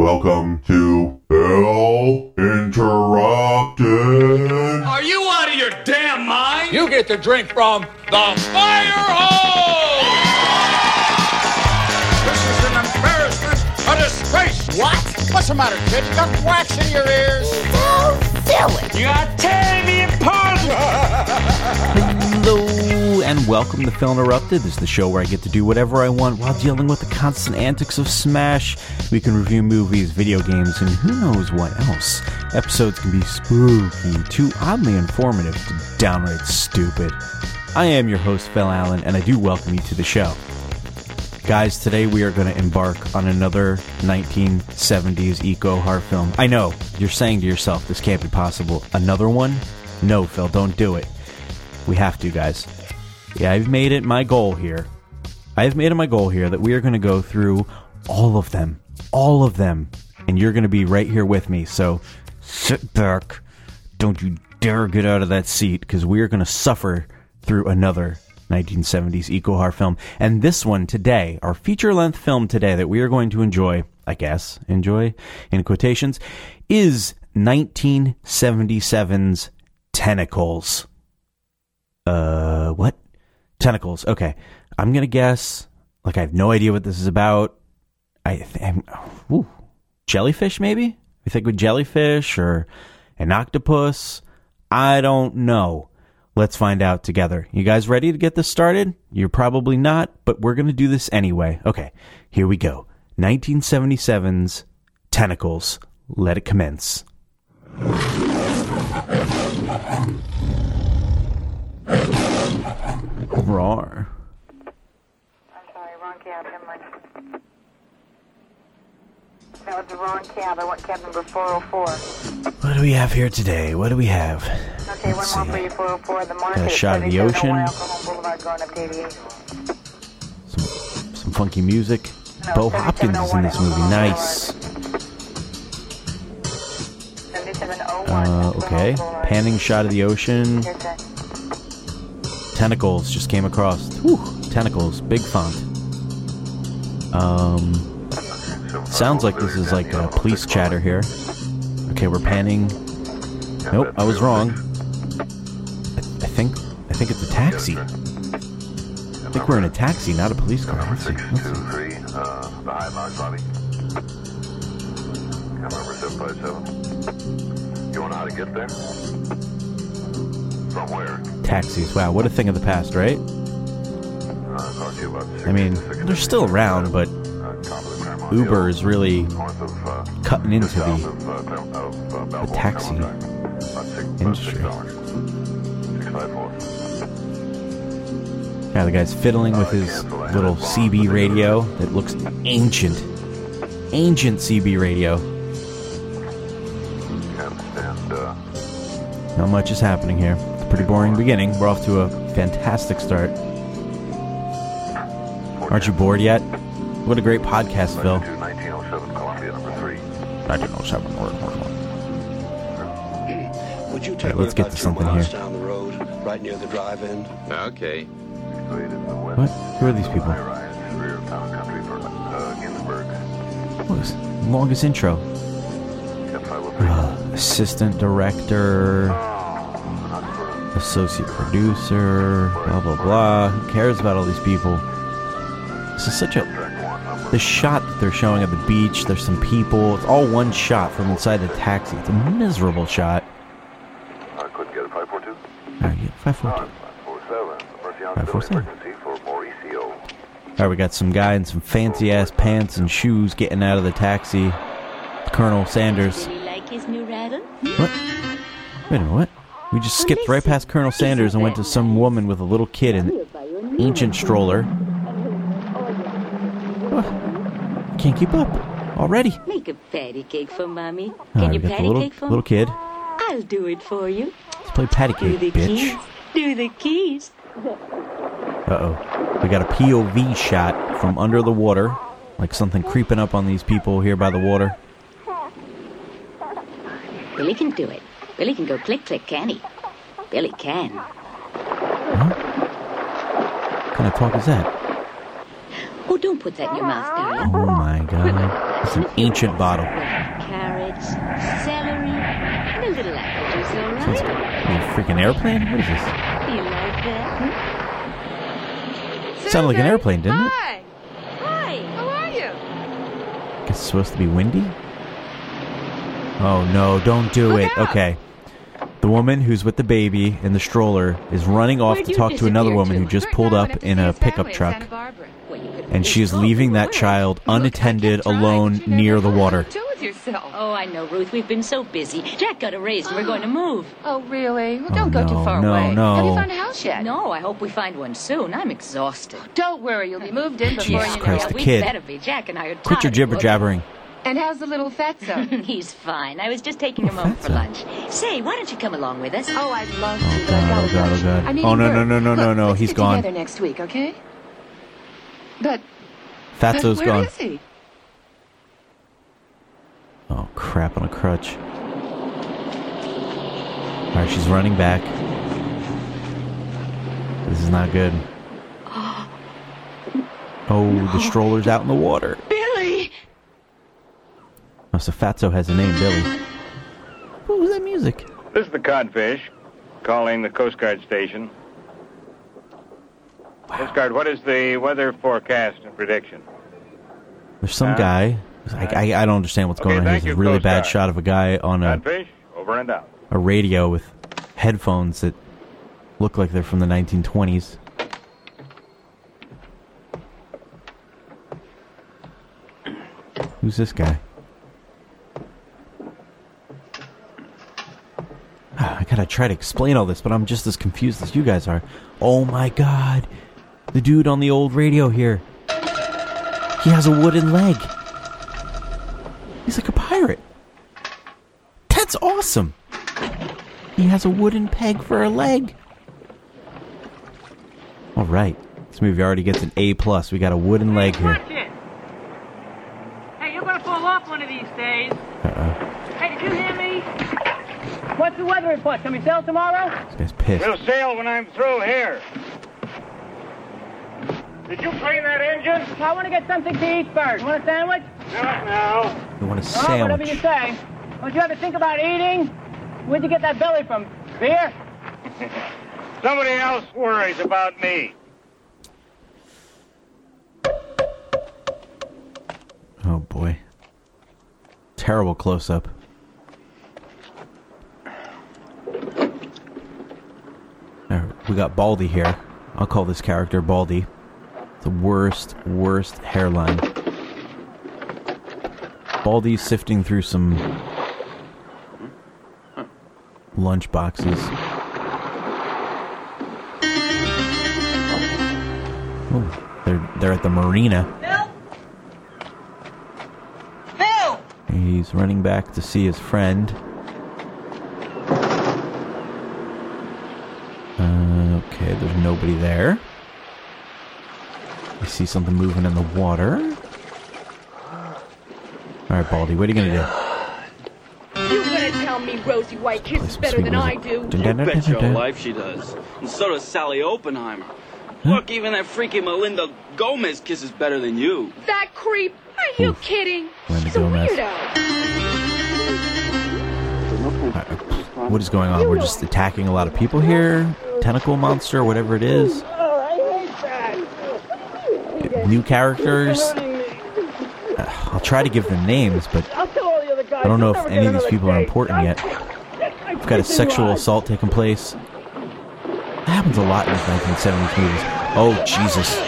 Welcome to Film Interrupted. Are you out of your damn mind? You get to drink from the fire hose! This is an embarrassment, a disgrace. What? What's the matter, kid? You got wax in your ears? Don't do it. You are tearing me apart. And welcome to Film Interrupted. This is the show where I get to do whatever I want while dealing with the constant antics of Smash. We can review movies, video games, and who knows what else. Episodes can be spooky, too oddly informative to downright stupid. I am your host, Phil Allen, and I do welcome you to the show. Guys, today we are going to embark on another 1970s eco horror film. I know, you're saying to yourself, this can't be possible. Another one? No, Phil, don't do it. We have to, guys. Yeah, I've made it my goal here. I've made it my goal here that we are going to go through all of them. All of them. And you're going to be right here with me. So sit back. Don't you dare get out of that seat because we are going to suffer through another 1970s eco horror film. And this one today, our feature length film today that we are going to enjoy, I guess, enjoy in quotations, is 1977's Tentacles. Uh, what? Tentacles. Okay. I'm to guess, like, I have no idea what this is about. I ooh, jellyfish maybe? We think with jellyfish or an octopus? I don't know. Let's find out together. You guys ready to get this started? You're probably not, but we're going to do this anyway. Okay, here we go. 1977's Tentacles. Let it commence. Roar. I'm sorry, wrong cab. Never mind. That was the wrong cab. I want cab number 404. What do we have here today? What do we have? Okay, Let's one more for you, 404. The Got a shot of the ocean. Boulevard going up to 88. Some, some funky music. No, Bo Hopkins is in this movie. Nice. Uh, okay. Panning shot of the ocean. Tentacles just came across. Whew, tentacles, big font. Um, sounds like this is like a police chatter here. Okay, we're panning. Nope, I was wrong. I, I think I think it's a taxi. I think we're in a taxi, not a police car. Let's see. Let's see. 623, the High Mark lobby. Cab number 757. You want know how to get there? From where? Taxis. Wow, what a thing of the past, right? Uh, talk to you about I mean, they're still around, but uh, top of the Claremont Uber is really uh, cutting into the of, Clarem- of, Balboa taxi Claremont Drive. About six- about six industry. 654. Yeah, the guy's fiddling with his little CB radio that looks ancient. Ancient CB radio. Not much is happening here. It's a pretty boring beginning. We're off to a fantastic start. Aren't you bored yet? What a great podcast, Phil. 1907 Columbia number 3. 1907. Would you Right, let's get to something here. down the road, right near the drive-in? Okay. What? Who are these people? High-rise, rear of town country for, Ginsburg. What was longest intro? Uh, assistant director, associate producer, blah blah blah. Who cares about all these people? This is such a Track one, number the shot that they're showing of the beach. There's some people. It's all one shot from inside the taxi. It's a miserable shot. I couldn't get a 542. All right, yeah, five four two. 547. Mercy Hospital 547. emergency for Mauricio. All right, we got some guy in some fancy ass pants and shoes getting out of the taxi. Colonel Sanders. Really like his new rattle? What? Wait a minute, what? We just skipped right past Colonel Sanders and went to some woman with a little kid in an ancient stroller. What? Can't keep up already. Make a patty cake for mommy. Can right, you patty little cake for little kid. I'll do it for you. Let's play patty Do cake, the bitch. keys. Do the keys. Uh oh. We got a POV shot from under the water, like something creeping up on these people here by the water. Billy can do it. Billy can go click click, can he? Billy can. What kind of talk is that? Oh, don't put that in your mouth, darling. Oh my god. It's an ancient bottle. Carrots, celery, and a little apple juice, all Sounds right? like a freaking airplane? What is this? You like that? Hmm? Sounded like an airplane, didn't it? Hi. Hi. How are you? Guess it's supposed to be windy? Oh no, don't do Look it. out. Okay. The woman who's with the baby in the stroller is running off to talk to another woman to? who just pulled up in a pickup truck. And she is leaving that child unattended alone near the water. Do with yourself. Oh, I know, Ruth. We've been so busy. Jack got a raise and we're oh. going to move. Oh, really? Well, Oh, don't go no, too far no, away. no. Have you found a house yet? No, I hope we find one soon. I'm exhausted. Don't worry, you'll be moved in before Jesus you know Christ, it. the we kid. better be. Jack and I are Quit your tired of jibber looking. jabbering. And how's the little fatso? He's fine. I was just taking him home for lunch. Say, why don't you come along with us? oh, I'd love to, Oh but I god, gotta oh god, go. oh god. I'm Oh eating no, no, no, no, no, Look, no. let's He's get gone. together next week, okay? But, but Fatso's where gone. is he? Oh crap on a crutch. Alright, she's running back. This is not good. Oh, the stroller's out in the water. Billy! Oh, so Fatso has a name, Billy. What was that music? This is the Codfish, calling the Coast Guard station. Coast Guard, what is the weather forecast and prediction? There's some Uh, guy. I, I, I don't understand what's Okay, going on here. thank a really Coast bad Guard. shot of a guy on a, Codfish, over and out. a radio with headphones that look like they're from the 1920s. Who's this guy? Ah, I gotta try to explain all this, but I'm just as confused as you guys are. Oh my god! The dude on the old radio here. He has a wooden leg. He's like a pirate. That's awesome! He has a wooden peg for a leg. All right, this movie already gets an A plus. We got a wooden leg here. Watch it. Hey, you're gonna fall off one of these days. Uh-oh. Hey, did you hear me? What's the weather report? Can we sail tomorrow? This guy's pissed. We'll sail when I'm through here. Did you clean that engine? I want to get something to eat first. Want a sandwich? Not now. You want a Oh, whatever you say. Don't you ever think about eating? Where'd you get that belly from? Beer? Somebody else worries about me. Oh boy. Terrible close up. We got Baldy here. I'll call this character Baldy. The worst, worst hairline. Baldy's sifting through some lunch boxes. Oh, they're they're at the marina. Bill! He's running back to see his friend. Uh, okay, there's nobody there. I see something moving in the water. Alright, Baldy, what are you gonna do? You gonna tell me Rosie White kisses better sweet than I do? Dun, dun, dun, Bet your life she does. And so does Sally Oppenheimer. Look, even that freaky Melinda Gomez kisses better than you. That creep? Are you Oof. kidding? Linda She's a Gomez. weirdo. What is going on? We're just attacking a lot of people here? Tentacle monster, whatever it is. New characters. Uh, I'll try to give them names, but the. I don't know if any of these people are important yet. We've got a sexual assault taking place. That happens a lot in these 1970s movies. Oh, Jesus.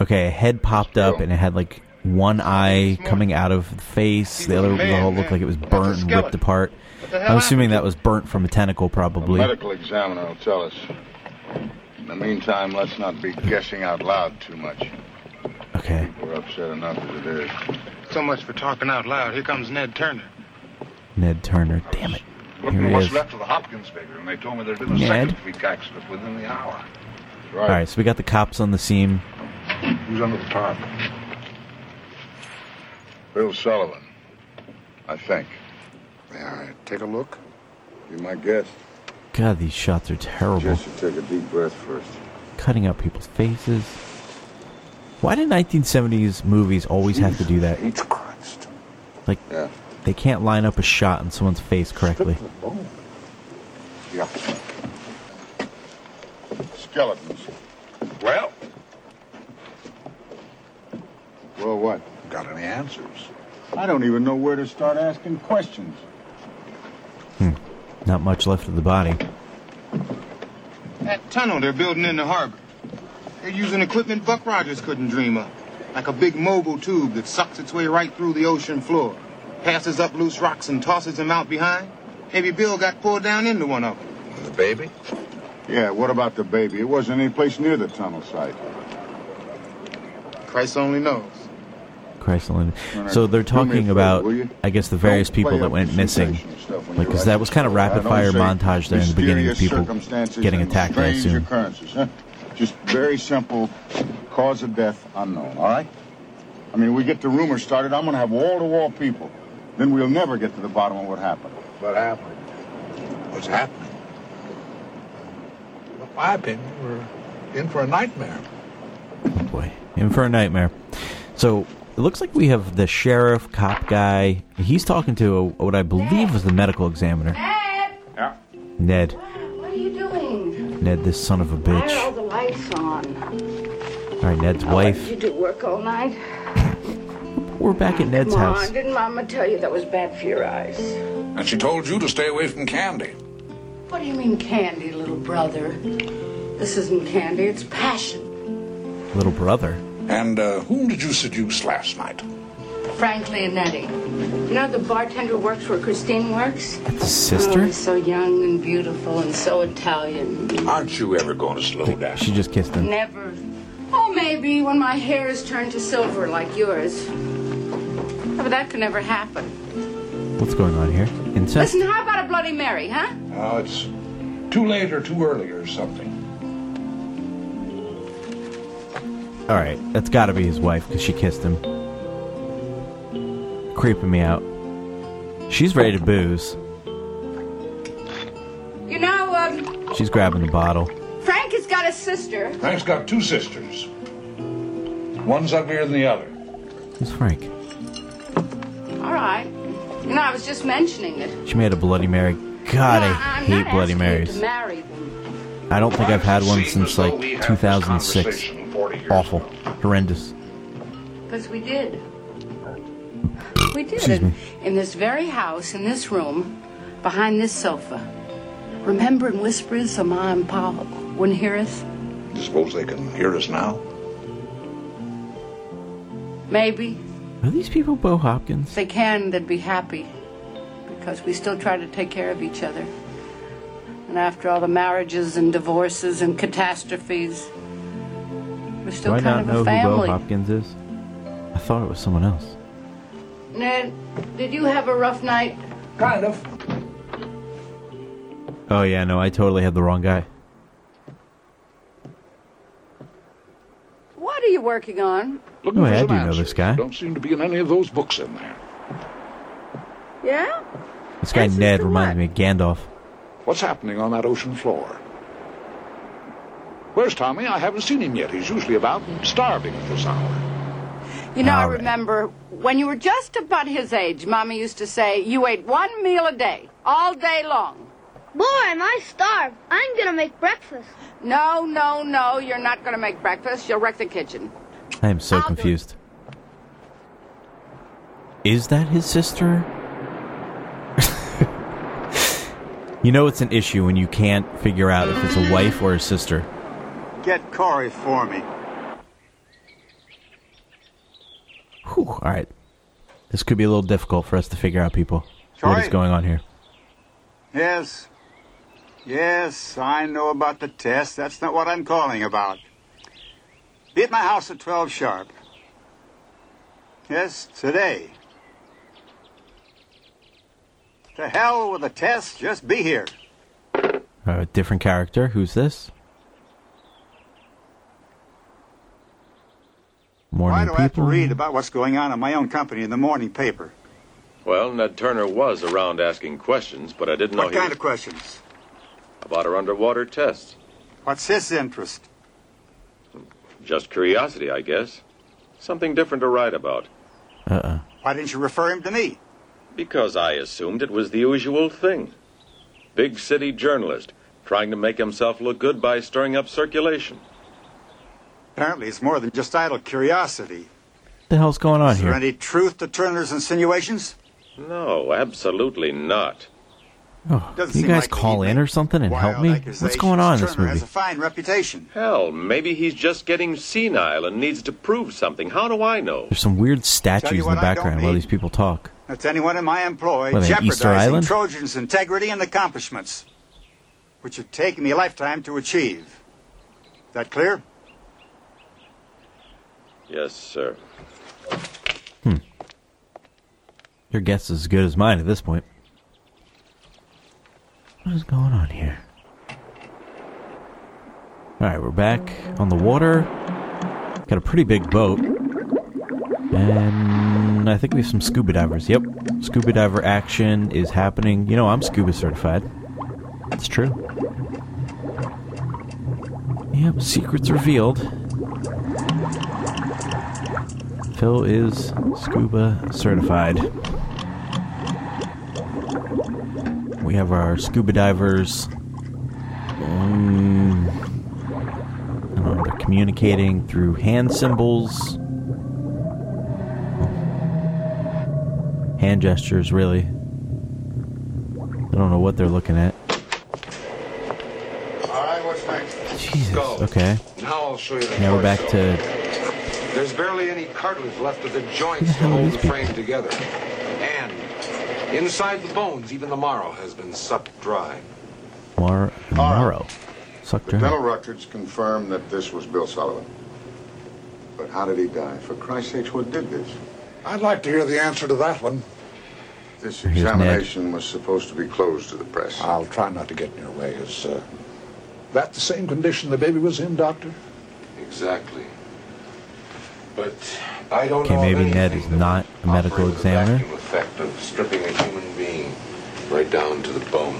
Okay, a head popped up and it had like one eye coming out of the face. The other the looked like it was burnt and ripped apart. I'm assuming that was burnt from a tentacle, The probably. medical examiner will tell us. In the meantime, let's not be guessing out loud too much. Okay. We're upset enough as it is. So much for talking out loud. Here comes Ned Turner. Ned Turner. Damn it. Here he what's is. left of the Hopkins figure, and they told me there'd been a Ned? second freak accident within the hour. Right. All right, so we got the cops on the scene. Who's under the tarp? Bill Sullivan, I think. May I take a look? Be my guest. God, these shots are terrible. Just take a deep breath first. Cutting out people's faces. Why did 1970s movies always have to do that? Like, Yeah. they can't line up a shot in someone's face correctly. Yeah. Skeletons. Well? Well, what? Got any answers? I don't even know where to start asking questions. Not much left of the body. That tunnel they're building in the harbor. They're using equipment Buck Rogers couldn't dream of. Like a big mobile tube that sucks its way right through the ocean floor. Passes up loose rocks and tosses them out behind. Maybe Bill got pulled down into one of them. The baby? Yeah, what about the baby? It wasn't any place near the tunnel site. Christ only knows. Chrysler. All right. So they're Do me a talking about, will? I guess, the various Don't people that went missing. sensational Like, you because that was kind of rapid fire montage there in the beginning of people getting attacked, I strange assume. huh? Just very simple, cause of death unknown, all right? I mean, we get the rumor started, I'm going to have wall-to-wall people. Then we'll never get to the bottom of what happened. What happened? What's happening? In my opinion, we're in for a nightmare. Oh boy, in for a nightmare. So it looks like we have the sheriff, cop guy. He's talking to what I believe was the medical examiner, Dad! Yeah. Ned. What are you doing? Ned, this son of a bitch. Why are bitch. all the lights on? All right, Ned's Oh, what did wife. you do work all night? We're back at Ned's Come house. on, didn't Mama tell you that was bad for your eyes? And she told you to stay away from candy. What do you mean candy, little brother? This isn't candy, it's passion. Little brother. And uh, whom did you seduce last night? Frank Leonetti. You know the bartender works where Christine works? That's his Oh, sister? so young and beautiful and so Italian. Aren't you ever going to slow down? She just kissed him. Never. Oh, maybe when my hair is turned to silver like yours. But that could never happen. What's going on here? Incest? Listen, how about a Bloody Mary, huh? Oh, it's too late or too early or something. All right, that's got to be his wife because she kissed him. Creeping me out. She's ready to booze. You know, um, She's grabbing the bottle. Frank has got a sister. Frank's got two sisters. One's uglier than the other. Who's Frank? All right. You know, I was just mentioning it. She made a Bloody Mary. God, No, I I'm hate not Bloody asking you Marys. To marry them. I don't think I've had one since like we had this 2006. Conversation 40 years Awful. ago. Horrendous. Because we did. We did. Excuse me. In this very house, in this room, behind this sofa. Remembering whispers so Ma and Pa wouldn't hear us? You suppose they can hear us now? Maybe. Are these people Bo Hopkins? If they can, they'd be happy. Because we still try to take care of each other. And after all the marriages and divorces and catastrophes, we're still Do I kind not of know a who Bo. Hopkins is? I thought it was someone else. Ned, did you have a rough night? Kind of. Oh yeah, no, I totally had the wrong guy. What are you working on? Looking Oh, for I some do know answers. this guy. Don't seem to be in any of those books in there. Yeah? This guy Answers Ned to reminds what? me of Gandalf. What's happening on that ocean floor? Where's Tommy? I haven't seen him yet. He's usually about and starving at this hour. You know, I All right. remember when you were just about his age, Mama used to say you ate one meal a day, all day long. Boy, am I starved. I'm gonna make breakfast. No, no, no, you're not going to make breakfast. You'll wreck the kitchen. I am so I'll confused. Is that his sister? you know it's an issue when you can't figure out if it's a wife or a sister. Get Corey for me. Whew, all right. This could be a little difficult for us to figure out, people. What is going on here? Yes. Yes, I know about the test. That's not what I'm calling about. Be at my house at 12 sharp. Yes, today. To hell with the test. Just be here. A different character. Who's this? Morning Why do I have to read about what's going on in my own company in the morning paper? Well, Ned Turner was around asking questions, but I didn't know What kind was of questions? about our underwater tests. What's his interest? Just curiosity, I guess. Something different to write about. Uh-uh. Why didn't you refer him to me? Because I assumed it was the usual thing. Big city journalist, trying to make himself look good by stirring up circulation. Apparently, it's more than just idle curiosity. the hell's going on Is there here? any truth to Turner's insinuations? No, absolutely not. Oh, Doesn't can you seem guys likely call he'd in or something and help Wild me? What's going on in this Turner movie? has a fine reputation. Hell, maybe he's just getting senile and needs to prove something. How do I know? There's some weird statues in the what I don't background while need. these people talk. That's anyone in my employ What, they at Easter jeopardizing Island? Trojan's integrity and accomplishments, which have taken me a lifetime to achieve. That clear? Yes, sir. Hmm. Your guess is as good as mine at this point. What is going on here? Alright, we're back on the water. Got a pretty big boat. And I think we have some scuba divers. Yep. Scuba diver action is happening. You know, I'm scuba certified. That's true. Yep, secrets revealed. Phil is scuba certified. We have our scuba divers. Um, know, they're communicating through hand symbols. Hand gestures, really. I don't know what they're looking at. All right, what's next? Jesus. Okay. Now I'll show you the Now we're back to. There's barely any cartilage left of the joints to hold the frame together. And inside the bones, even the marrow has been sucked dry. Mar- Morrow. Suck The dental records confirm that this was Bill Sullivan. But how did he die? For Christ's sakes, what did this? I'd like to hear the answer to that one. This examination was supposed to be closed to the press. I'll try not to get in your way. Is uh, that the same condition the baby was in, Doctor? Exactly. But I don't Okay, know. maybe Ned is not a medical operate with the examiner. effect of stripping a human being right down to the bone.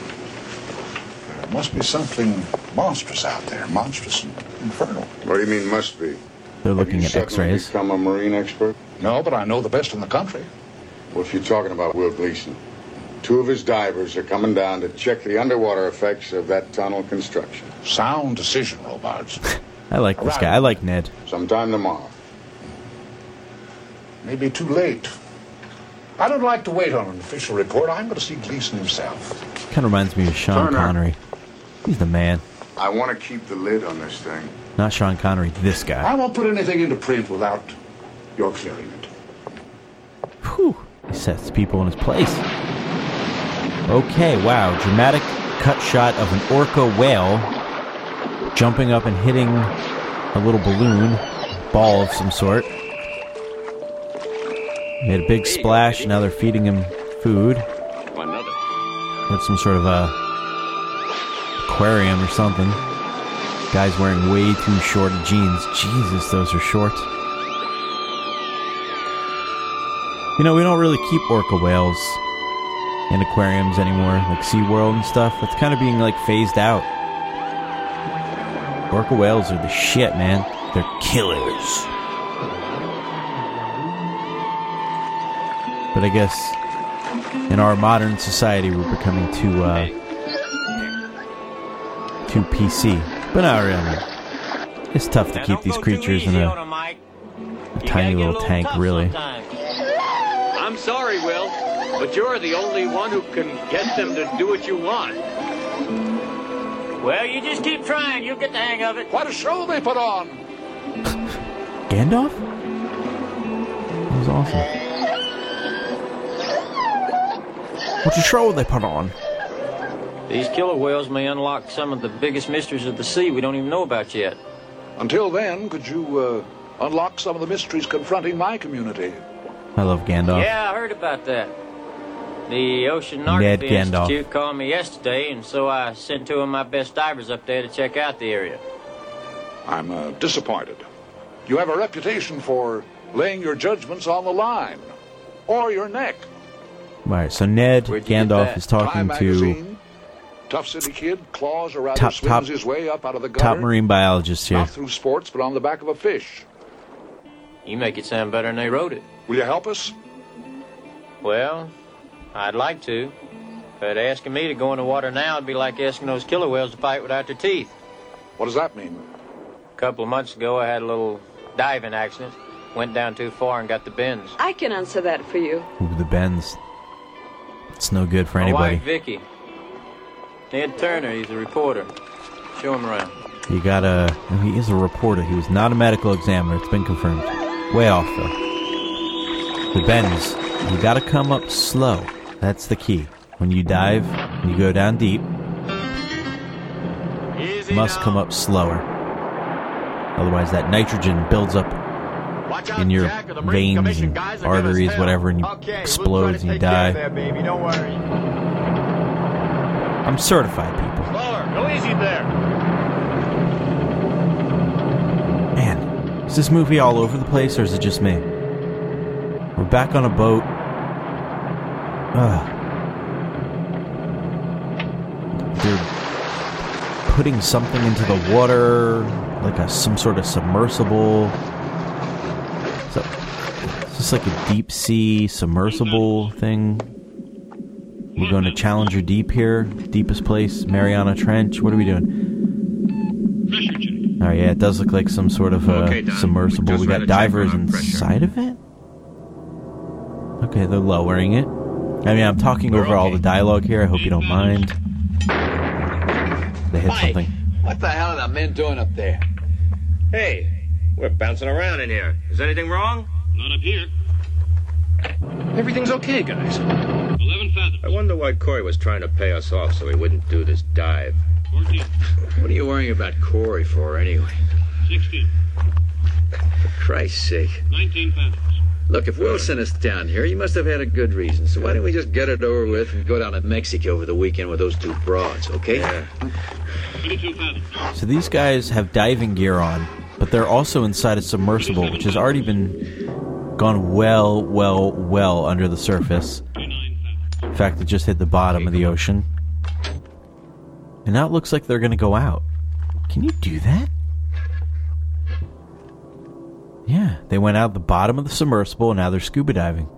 There must be something monstrous out there, monstrous and infernal. What do you mean, must be? They're Have looking you at x rays. become a marine expert? No, but I know the best in the country. Well, if you're talking about Will Gleason, two of his divers are coming down to check the underwater effects of that tunnel construction. Sound decision, Robards. I like this guy. I like Ned. Sometime tomorrow. Maybe too late. I don't like to wait on an official report. I'm going to see Gleason himself. Kind of reminds me of Sean Turner. Connery. He's the man. I want to keep the lid on this thing. Not Sean Connery, this guy. I won't put anything into print without your clearing it. Whew. He sets people in his place. Okay, wow. Dramatic cut shot of an orca whale jumping up and hitting a little balloon, ball of some sort. Made a big splash, now they're feeding him food. Another. Some sort of a aquarium or something. Guy's wearing way too short jeans. Jesus, those are short. You know, we don't really keep orca whales in aquariums anymore, like SeaWorld and stuff. That's kind of being like phased out. Orca whales are the shit, man. They're killers. But I guess in our modern society, we're becoming too uh, too PC. But not really. It's tough to keep these creatures in a, a tiny little tank, really. I'm sorry, Will, but you're the only one who can get them to do what you want. Well, you just keep trying. You'll get the hang of it. What a show they put on! Gandalf? That was awesome. What's the show they put on? These killer whales may unlock some of the biggest mysteries of the sea we don't even know about yet. Until then, could you uh, unlock some of the mysteries confronting my community? I love Gandalf. Yeah, I heard about that. The Ned Oceanography Gandalf. Institute called me yesterday, and so I sent two of my best divers up there to check out the area. I'm uh, disappointed. You have a reputation for laying your judgments on the line or your neck. Alright, so Ned Where'd you get Gandalf that? is talking to? Tough city kid, claws or rather Top- swims top- his way up out of the gutter. top marine biologist here. Not through sports, but on the back of a fish. You make it sound better than they wrote it. Will you help us? Well, I'd like to. But asking me to go in the water now would be like asking those killer whales to fight without their teeth. What does that mean? A couple of months ago, I had a little diving accident. Went down too far and got the bends. I can answer that for you. Ooh, the bends. It's no good for My anybody. wife, Vicky. Ned Turner, he's a reporter. Show him around. You got a. He is a reporter. He was not a medical examiner. It's been confirmed. Way off though. The bends. You gotta come up slow. That's the key. When you dive, you go down deep, you must come up slower. Otherwise, that nitrogen builds up in your veins and arteries, whatever, and you explode and you die. baby. Don't worry. I'm certified, people. Slower. Go easy there. Man, is this movie all over the place or is it just me? We're back on a boat. Ugh. They're putting something into the water, like a some sort of submersible. So, is this like a deep sea submersible thing? We're going to Challenger Deep here, deepest place, Mariana Trench. What are we doing? Oh yeah, it does look like some sort of uh, Okay, submersible. We got a divers on our pressure. inside of it. Okay, they're lowering it. I mean, I'm talking over all the dialogue here. I hope you don't mind. They hit Mike, something. what the hell are the men doing up there? Hey, we're bouncing around in here. Is anything wrong? Not up here. Everything's okay, guys. 11 fathoms. I wonder why Corey was trying to pay us off so he wouldn't do this dive. 14. What are you worrying about Corey for anyway? 16. For Christ's sake. 19 fathoms. Look, if Will sent us down here, he must have had a good reason. So why don't we just get it over with and go down to Mexico over the weekend with those two broads, okay? Yeah. 22 fathoms. So these guys have diving gear on, but they're also inside a submersible, which has already been gone well, well, well under the surface. In fact, it just hit the bottom of the ocean. And now it looks like they're going to go out. Can you do that? Yeah, they went out the bottom of the submersible and now they're scuba diving.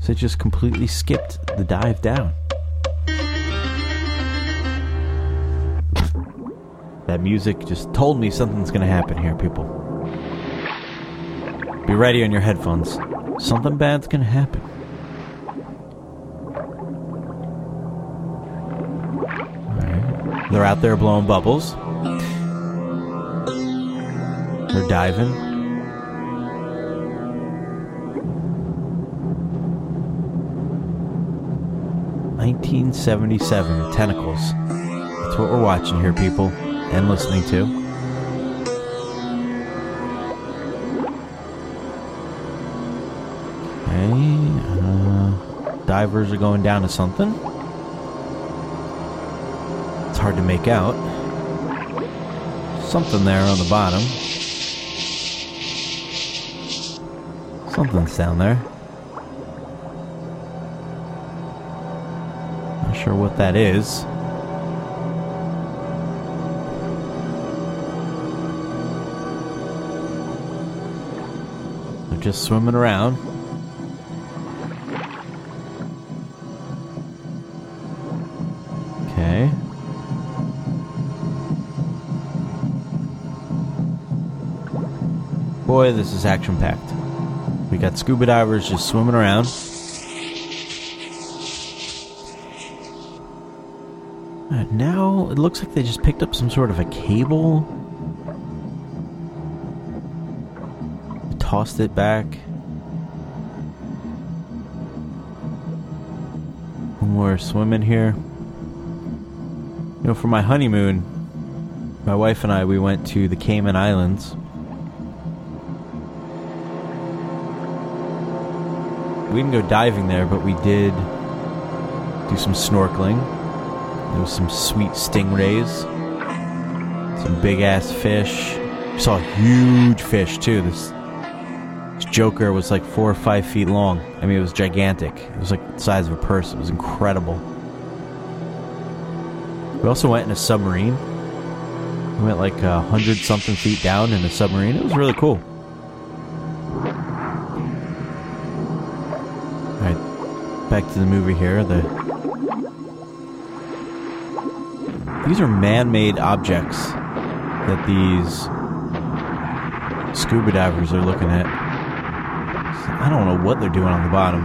So it just completely skipped the dive down. That music just told me something's to happen here, people. Be ready on your headphones. Something bad's to happen. They're out there blowing bubbles. They're diving. Nineteen seventy-seven tentacles. That's what we're watching here, people, and listening to. Okay, uh, divers are going down to something. It's hard to make out. Something there on the bottom. Something's down there. Not sure what that is. Just swimming around. Okay. Boy, this is action packed. We got scuba divers just swimming around. Uh, now it looks like they just picked up some sort of a cable. Tossed it back. We're swimming here. You know, for my honeymoon, my wife and I, we went to the Cayman Islands. We didn't go diving there, but we did do some snorkeling. There was some sweet stingrays, some big ass fish. We saw a huge fish too. This joker was like four or five feet long. I mean, it was gigantic. It was like the size of a purse. It was incredible. We also went in a submarine. We went like a hundred something feet down in a submarine. It was really cool. Alright, back to the movie here. The These are man-made objects that these scuba divers are looking at. I don't know what they're doing on the bottom.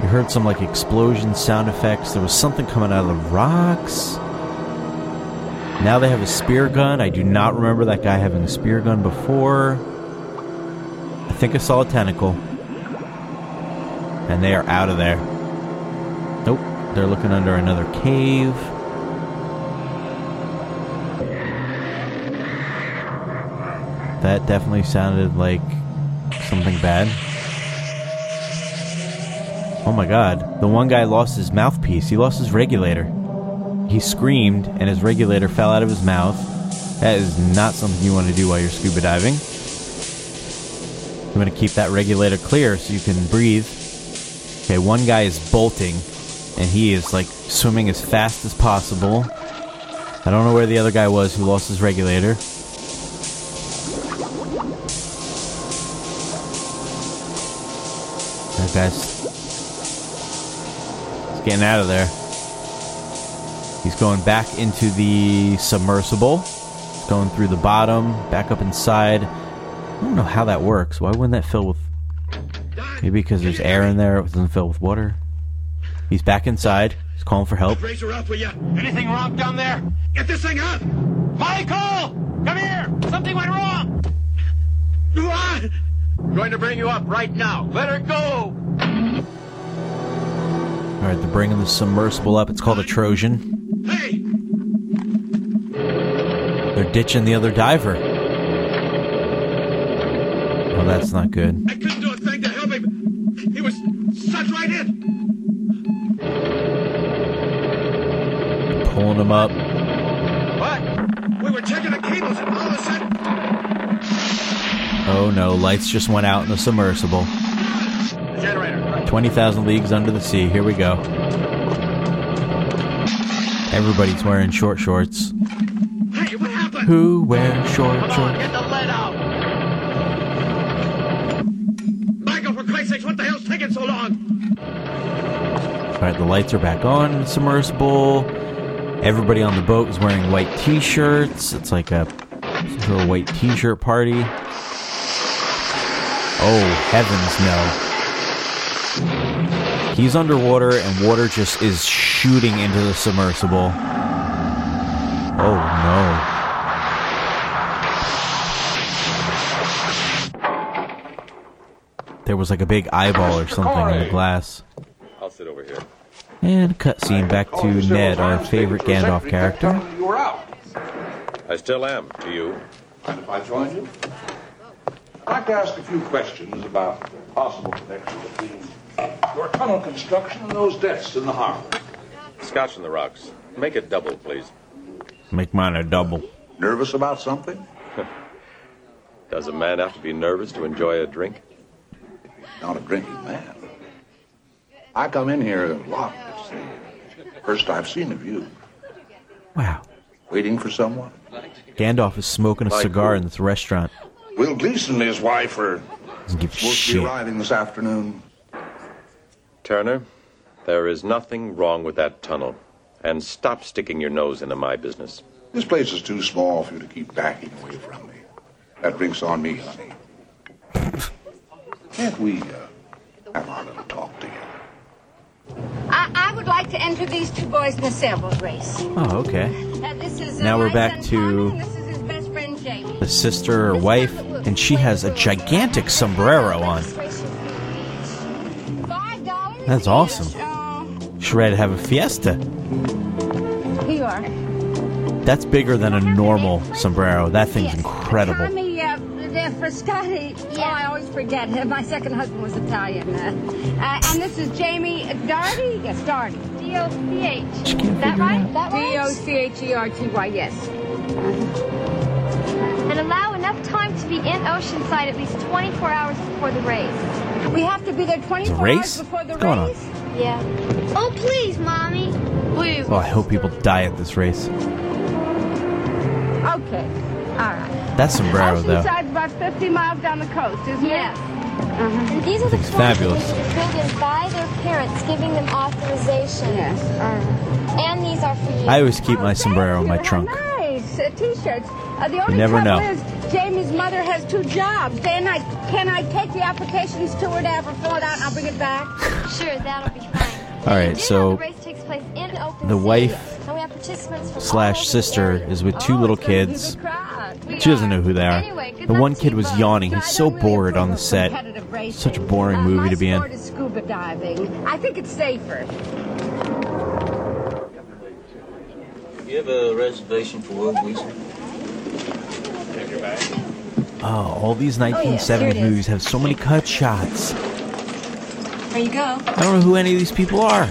We heard some like explosion sound effects. There was something coming out of the rocks. Now they have a spear gun. I do not remember that guy having a spear gun before. I think I saw a tentacle. And they are out of there. Nope. They're looking under another cave. That definitely sounded like something bad. Oh my god. The one guy lost his mouthpiece. He lost his regulator. He screamed and his regulator fell out of his mouth. That is not something you want to do while you're scuba diving. You want to keep that regulator clear so you can breathe. Okay, one guy is bolting and he is like swimming as fast as possible. I don't know where the other guy was who lost his regulator. That guy's he's getting out of there. He's going back into the submersible. He's going through the bottom, back up inside. I don't know how that works. Why wouldn't that fill with. Maybe because there's air in there, it doesn't fill with water. He's back inside. He's calling for help. Raise her up, will ya? Anything wrong down there? Get this thing up! Michael! Come here! Something went wrong! What? I'm going to bring you up right now. Let her go! Alright, they're bringing the submersible up. It's called a Trojan. Hey! They're ditching the other diver. Oh, that's not good. I couldn't do a thing to help him. He was sucked right in. Pulling him up. What? We were checking the cables and all of a sudden... Oh no, lights just went out in the submersible. Generator. 20,000 leagues under the sea. Here we go. Everybody's wearing short shorts. Hey, what happened? Who wears short Come on, shorts? get the lead out! Michael, for Christ's sakes, what the hell's taking so long? Alright, the lights are back on in the submersible. Everybody on the boat is wearing white t shirts. It's like a sort of white t shirt party. Oh, heavens no. He's underwater and water just is shooting into the submersible. Oh no. There was like a big eyeball or something in the glass. I'll sit over here. And cutscene back to Ned, our favorite Gandalf character. You were out. I still am. Do you? Mind if I join you? I'd like to ask a few questions about the possible connection between your tunnel construction and those deaths in the harbor. Scotch in the rocks. Make it double, please. Make mine a double. Nervous about something? Does a man have to be nervous to enjoy a drink? Not a drinking man. I come in here a lot. It's the first I've seen of you. Wow. Waiting for someone? Gandalf is smoking a Like cigar who? in this restaurant. Will Gleason and his wife are Doesn't give a supposed to be arriving this afternoon. Turner, there is nothing wrong with that tunnel. And stop sticking your nose into my business. This place is too small for you to keep backing away from me. That drink's on me, honey. Can't we uh, have our little talk together? I, I would like to enter these two boys in a sailboat race. Oh, okay. Uh, this is uh, Now we're back to Tommy, and this is his best friend the sister or wife, and she has a gigantic sombrero on. That's awesome. She's ready to have a fiesta. Here you are. That's bigger than a normal sombrero. That thing's incredible. Tommy, uh, the Frascati. Oh, I always forget. My second husband was Italian. Uh, uh, and this is Jamie Darty? Yes, Darty. D-O-C-H. Is that right? That D-O-C-H-E-R-T-Y, yes. And allow enough time to be in Oceanside at least 24 hours before the race. We have to be there 24 race? hours before the What's going on? race? Yeah. Oh, please, Mommy. Please. Oh, I hope people die at this race. Okay. All right. That sombrero, though. Oceanside's about 50 miles down the coast, isn't Yes. it? Uh-huh. And these are the It's forms fabulous. that need filled in by their parents, giving them authorization. Yes. And these are for you. I always keep my sombrero in my trunk. Nice uh, t-shirts. Uh, the only never know. is Jamie's mother has two jobs. Can I can I take the applications to her to have her fill it out and I'll bring it back? Sure, that'll be fine. All right, so the race takes place in open the wife and we have participants from slash sister is with two little kids. She doesn't know who they are. The one kid was yawning. He's so bored on the set. Such a boring Uh, movie to be in. sport is scuba diving. I think it's safer. You have a reservation for Will Gleason? Oh, all these 1970s here it is. movies have so many cut shots. There you go. I don't know who any of these people are.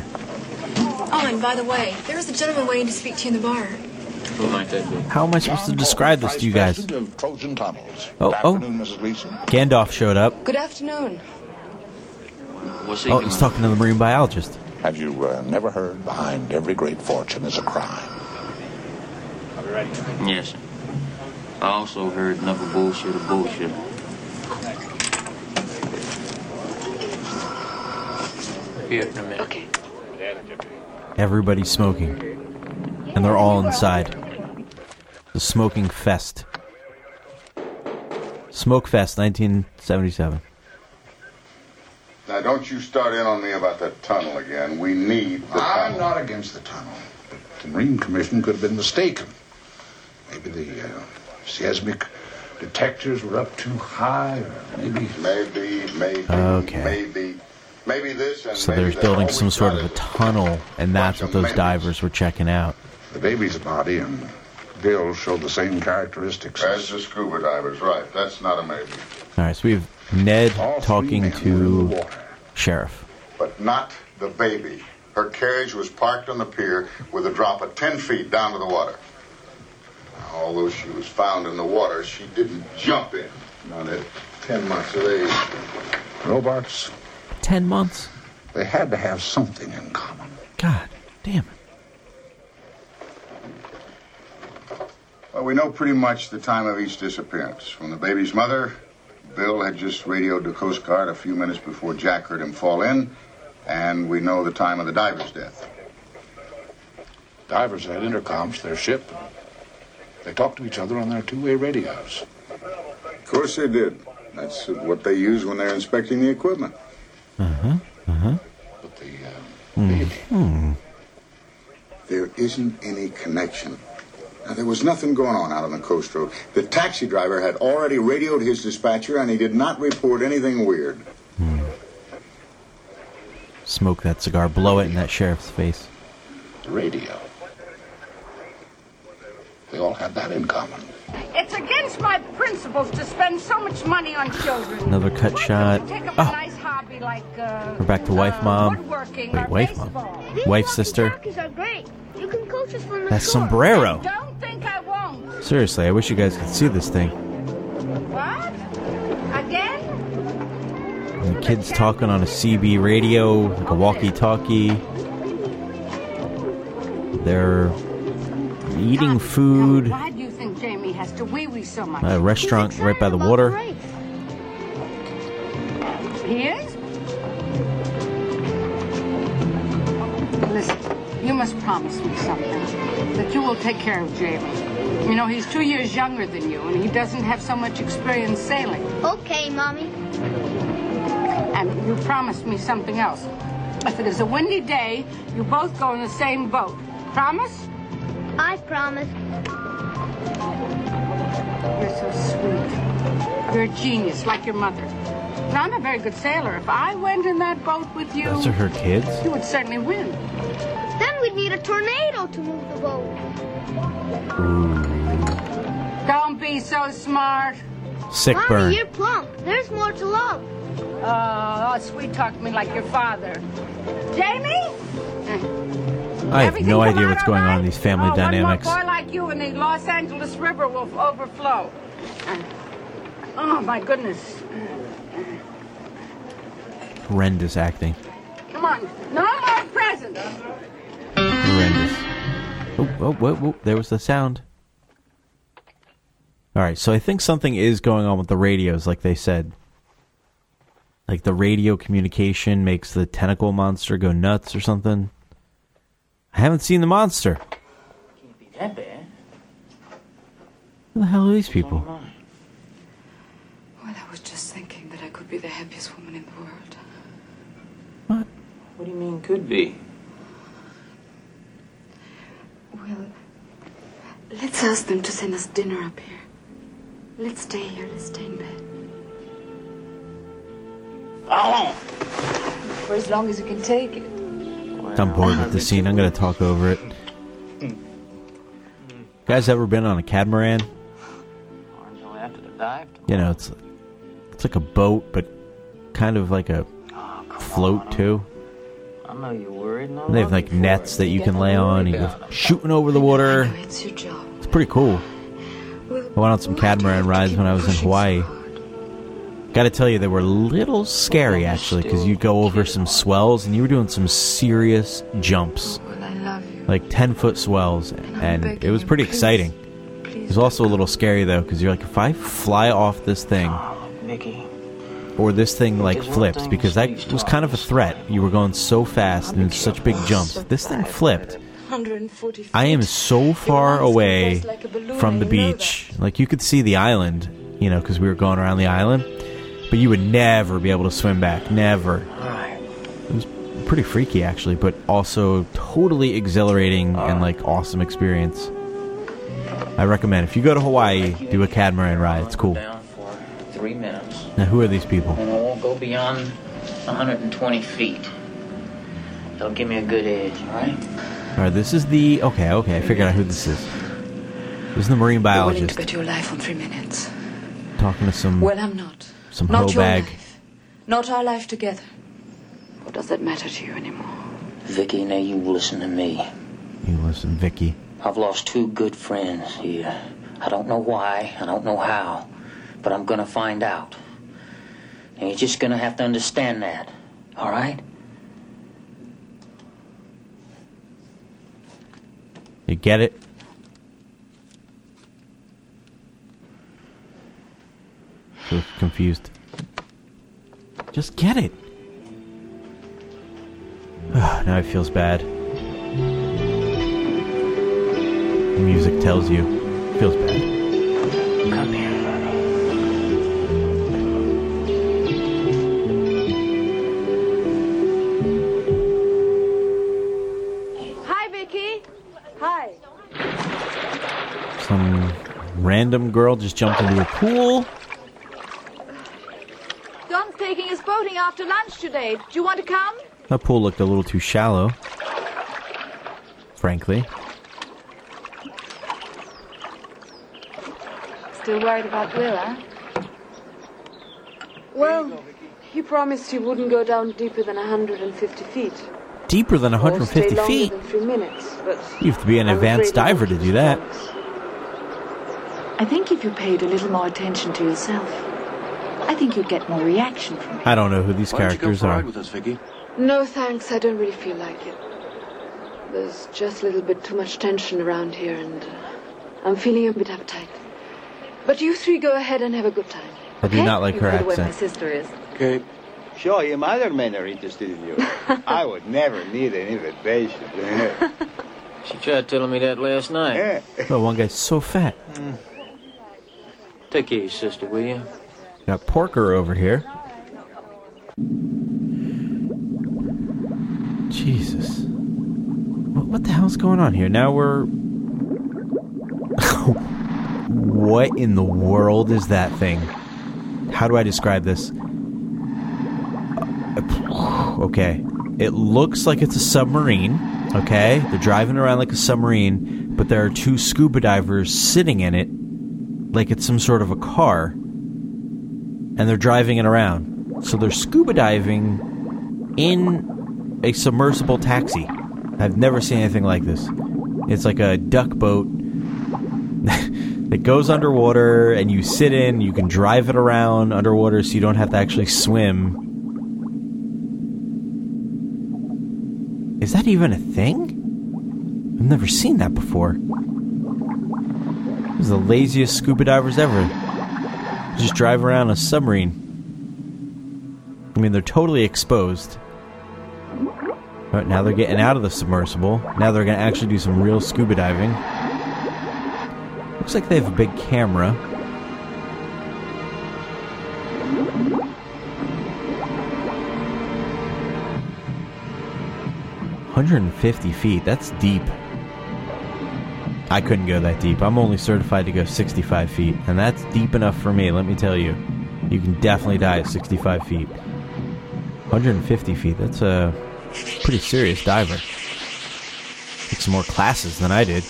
Oh, and by the way, there is a gentleman waiting to speak to you in the bar. Who might that be? How am I supposed to describe this to you guys? Trojan Tunnels. Oh, oh. afternoon, Mrs. Gleason. Gandalf showed up. Good afternoon. What's he Oh, doing? he's talking to the marine biologist. Have you uh, never heard behind every great fortune is a crime? Yes. Sir. I also heard never bullshit or bullshit. Here in a minute. Okay. Everybody's smoking. And they're all inside. The Smoking Fest. Smoke Fest 1977. Now, don't you start in on me about that tunnel again. We need the I'm tunnel. not against the tunnel. But the Marine Commission could have been mistaken. Maybe the uh, seismic detectors were up too high, maybe. Maybe, maybe, Okay. maybe, maybe this and So maybe they're building some sort of a tunnel, and that's what those divers were checking out. The baby's body and Bill showed the same characteristics. As the scuba divers, right. That's not a maybe. All right, so we have Ned All talking men were in to the water. Sheriff. But not the baby. Her carriage was parked on the pier with a drop of 10 feet down to the water. Now, although she was found in the water, she didn't jump in. Not at 10 months of age. Robards, Ten months? they had to have something in common. God damn it. Well, we know pretty much the time of each disappearance. From the baby's mother, Bill had just radioed the Coast Guard a few minutes before Jack heard him fall in, and we know the time of the diver's death. Divers had intercoms to their ship. They talked to each other on their two-way radios. Of course they did. That's what they use when they're inspecting the equipment. Uh huh. Uh huh. But the uh, Hmm. There isn't any connection. Now, there was nothing going on out on the coast road. The taxi driver had already radioed his dispatcher, and he did not report anything weird. Smoke that cigar, blow it in that sheriff's face. The radio. They all had that in common. It's against my principles to spend so much money on children. Another cut shot. Take up Oh, a nice hobby like uh, we're back to wife mom. Wait, wife baseball. mom. Wife sister. Talkies are great. You can coach us from the That's shore. sombrero. Don't think I won't. Seriously, I wish you guys could see this thing. What? Again? And the kids talking on a CB radio, like a walkie-talkie. They're eating food. Why do you think Jamie has to wee wee so much? A restaurant right by the water. He is? Listen, you must promise me something. That you will take care of Jamie. You know, he's two years younger than you, and he doesn't have so much experience sailing. Okay, Mommy. And you promised me something else. If it is a windy day, you both go in the same boat. Promise? I promise. You're so sweet. You're a genius, like your mother. Now, I'm a very good sailor. If I went in that boat with you, Those are her kids. you would certainly win. Then we'd need a tornado to move the boat. Don't be so smart. Sick Mommy, burn. you're plump. There's more to love. Oh, sweet talk me like your father. Jamie? I have no idea what's going on in these family oh, dynamics. One more boy like you and the Los Angeles River will overflow. Oh, my goodness. Horrendous acting. Come on. No more presents. Horrendous. Oh, oh, whoa, whoa, there was the sound. All right, so I think something is going on with the radios, like they said. Like the radio communication makes the tentacle monster go nuts or something. I haven't seen the monster. Can't be that bad? Who the hell are these people? Well, I was just thinking that I could be the happiest woman in the world. What What do you mean could be? Well, let's ask them to send us dinner up here. Let's stay here. Let's stay in bed. Oh! For as long as you can take it. I'm bored with the scene. I'm going to talk over it. Guys, ever been on a catamaran? You know, it's it's like a boat, but kind of like a float too. I know you're worried. And they have like nets that you can lay on. You worried go shooting over the water. It's pretty cool. I went on some catamaran rides when I was in Hawaii. Got to tell you, they were a little scary actually, because you'd go over some swells and you were doing some serious jumps, Well, I love you. like ten foot swells, and it was pretty exciting. It was also a little scary though, because you're like, if I fly off this thing, or this thing like flips, because that was kind of a threat. You were going so fast and such big jumps. If this thing flipped, I am so far away like a balloon, from the and you know beach. Like you could see the island, you know, because we were going around the island, but you would never be able to swim back. Never. It was pretty freaky, actually, but also totally exhilarating and like awesome experience. I recommend if you go to Hawaii, do a catamaran ride. It's cool. Down for three minutes. Now, who are these people? And I won't go beyond 120 feet. That'll give me a good edge, all right? All right, this is the okay. Okay, I figured out who this is. This is the marine You're willing to biologist bet your life on three minutes. talking to some Well, I'm not. Some not hoe your bag. life. Not our life together. What does that matter to you anymore? Vicky, now you listen to me. You listen, Vicky. I've lost two good friends here. I don't know why, I don't know how, but I'm gonna find out. And you're just gonna have to understand that, all right? You get it? Confused. Just get it. now it feels bad. The music tells you. Feels bad. Come here, Hi, Vicky. Hi. Some random girl just jumped into a pool. Don's taking us boating after lunch today. Do you want to come? That pool looked a little too shallow. Frankly. Still worried about Will, huh? Well, he promised he wouldn't go down deeper than 150 feet. Deeper than or 150 stay feet. than three minutes, but You have to be an I'm advanced diver to do that. I think if you paid a little more attention to yourself, I think you'd get more reaction from it. I don't know who these characters are. with us, Vicky? No, thanks. I don't really feel like it. There's just a little bit too much tension around here, and uh, I'm feeling a bit uptight. But you three go ahead and have a good time. I do not like you her know the way my accent. sister is. Okay. Sure, your other men are interested in you. I would never need an invitation. She tried telling me that last night. Oh, one guy's so fat. Take care of your sister, will you? Got Porker over here. Jesus. What, what the hell's going on here? Now we're. what in the world is that thing? How do I describe this? Okay. It looks like it's a submarine. Okay. They're driving around like a submarine, but there are two scuba divers sitting in it like it's some sort of a car. And they're driving it around. So they're scuba diving in a submersible taxi. I've never seen anything like this. It's like a duck boat that goes underwater and you sit in, you can drive it around underwater so you don't have to actually swim. Is that even a thing? I've never seen that before. These are the laziest scuba divers ever. Just drive around a submarine. I mean, they're totally exposed. But now they're getting out of the submersible. Now they're going to actually do some real scuba diving. Looks like they have a big camera. Hundred and fifty feet. That's deep. I couldn't go that deep. I'm only certified to go 65 feet, and that's deep enough for me. Let me tell you, you can definitely die at 65 feet. 150 feet. That's a pretty serious diver. Took some more classes than I did.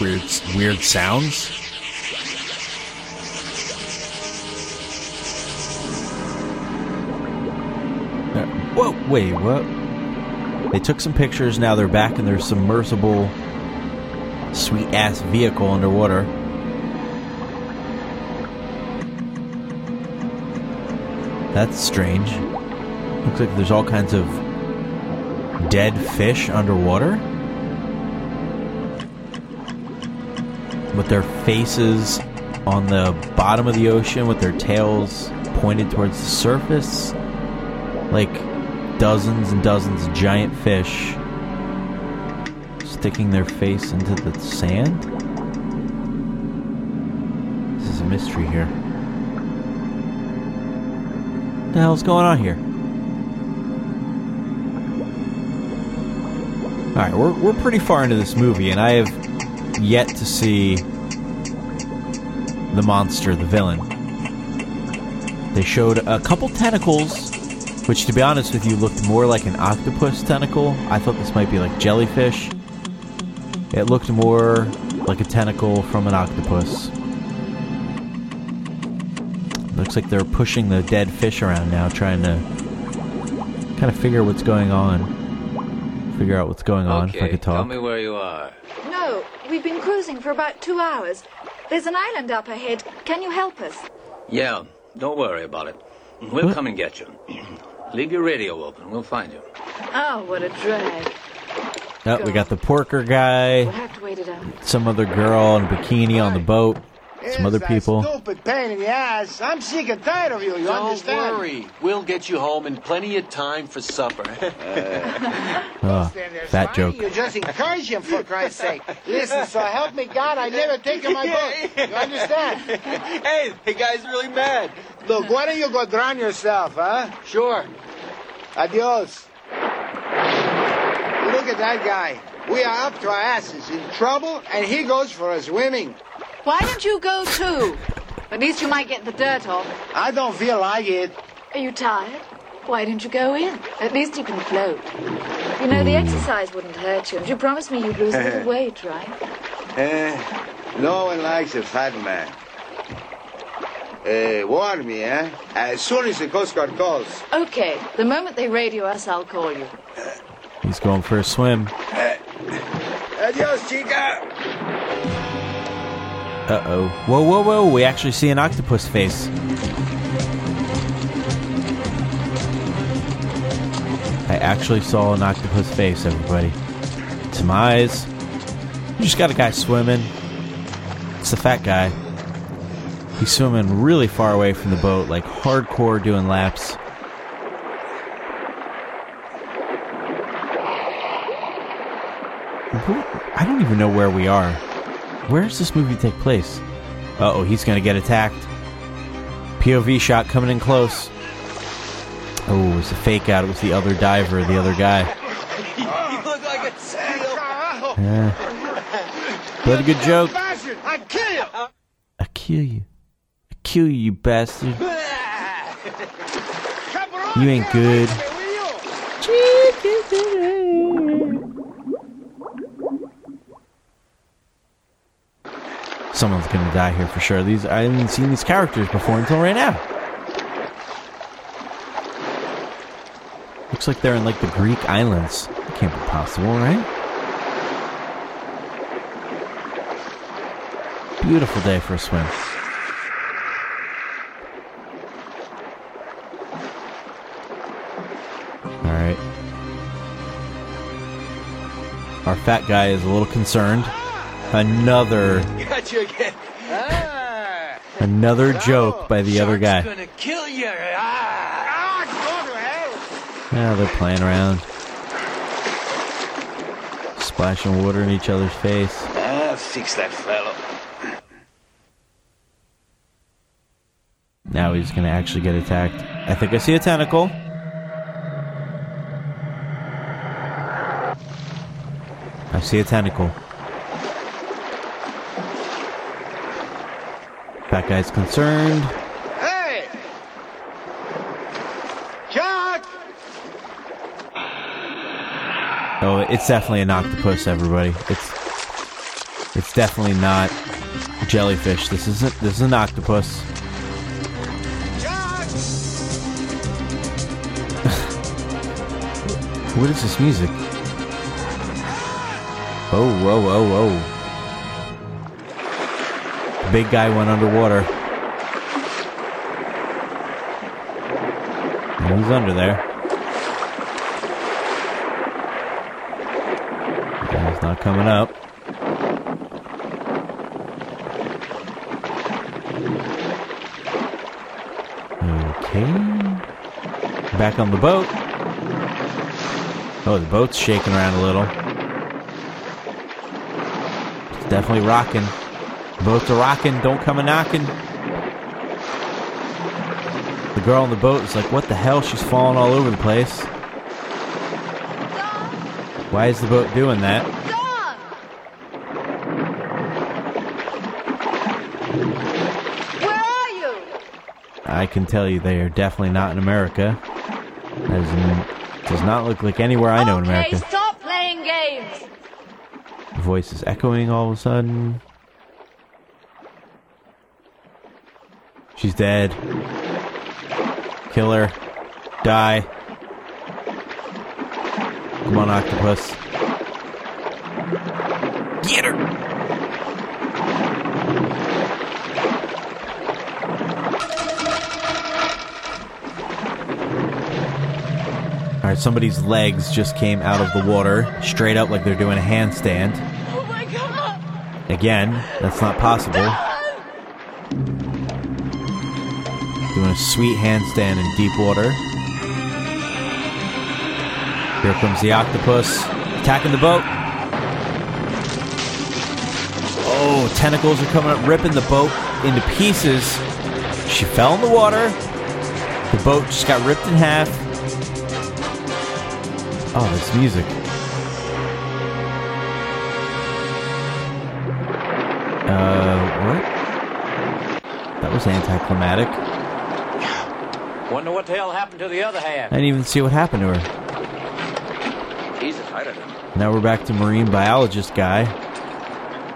Weird, weird sounds. Wait, what? They took some pictures, now they're back in their submersible, sweet ass vehicle underwater. That's strange. Looks like there's all kinds of dead fish underwater. With their faces on the bottom of the ocean, with their tails pointed towards the surface. Like dozens and dozens of giant fish sticking their face into the sand. This is a mystery here. What the hell's going on here? Alright, we're, we're pretty far into this movie, and I have yet to see the monster, the villain. They showed a couple tentacles which to be honest with you looked more like an octopus tentacle. I thought this might be like jellyfish. It looked more like a tentacle from an octopus. Looks like they're pushing the dead fish around now, trying to kind of figure what's going on. Figure out what's going on, if I could talk. tell me where you are. No, we've been cruising for about two hours. There's an island up ahead. Can you help us? Yeah, don't worry about it. We'll come and get you. Leave your radio open. We'll find you. Oh, what a drag. Oh, we got the porker guy, We'll have to wait it out. some other girl in a bikini on the boat, some other people. Stupid pain in the ass. I'm sick and tired of you. You Don't understand? worry. We'll get you home in plenty of time for supper. Uh, ah, oh, fat joke. You just encourage him for Christ's sake. Listen, so help me God, I never take my boat. You understand? hey, the guy's really mad. Look, why don't you go drown yourself, huh? Sure. Adios. Look at that guy. We are up to our asses in trouble, and he goes for a swimming. Why don't you go too? At least you might get the dirt off. I don't feel like it. Are you tired? Why don't you go in? At least you can float. You know, the exercise wouldn't hurt you. And you promised me you'd lose a little weight, right? Eh, no one likes a fat man. Uh, warn me, eh? As soon as the Coast Guard calls. Okay, the moment they radio us, I'll call you. He's going for a swim. Adios, chica. Uh oh. Whoa, whoa, whoa. We actually see an octopus face. I actually saw an octopus face, everybody. To my eyes. You just got a guy swimming. It's the fat guy. He's swimming really far away from the boat, like hardcore doing laps. I don't even know where we are. Where does this movie take place? Uh oh, he's gonna get attacked. POV shot coming in close. Oh, it was a fake out. It was the other diver, the other guy. you look like a seal. Yeah. But a good joke. I kill you. I kill you. I kill you, you bastard. You ain't good. someone's gonna die here for sure. These I haven't seen these characters before until right now. Looks like they're in like the Greek islands. It can't be possible, right? Beautiful day for a swim. Alright. Our fat guy is a little concerned. Another Got you again. Ah, another joke by the other guy. gonna kill you. Ah, go. Yeah, they're playing around. Splashing water in each other's face. Ah, fix that fellow. Now he's gonna actually get attacked. I think I see a tentacle. I see a tentacle. Fat guy's concerned. Hey! Chuck! Oh, it's definitely an octopus, everybody. It's it's definitely not jellyfish. This isn't this is an octopus. what is this music? Oh, whoa, whoa, whoa. Big guy went underwater. He's under there. He's not coming up. Okay. Back on the boat. Oh, the boat's shaking around a little. It's definitely rocking. Boats are rocking. Don't come a knocking. The girl on the boat is like, what the hell? She's falling all over the place. Why is the boat doing that? Where are you? I can tell you they are definitely not in America. As in, does not look like anywhere I know in Okay, America. stop playing games. The voice is echoing all of a sudden. Dead. Kill her. Die. Come on, octopus. Get her! Alright, somebody's legs just came out of the water, straight up like they're doing a handstand. Oh my god! Again, that's not possible. Doing a sweet handstand in deep water. Here comes the octopus, attacking the boat. Oh, tentacles are coming up, ripping the boat into pieces. She fell in the water. The boat just got ripped in half. Oh, this music. Uh, what? That was anticlimactic. Wonder what the hell happened to the other half. I didn't even see what happened to her. Jesus, I don't know. Now we're back to marine biologist guy.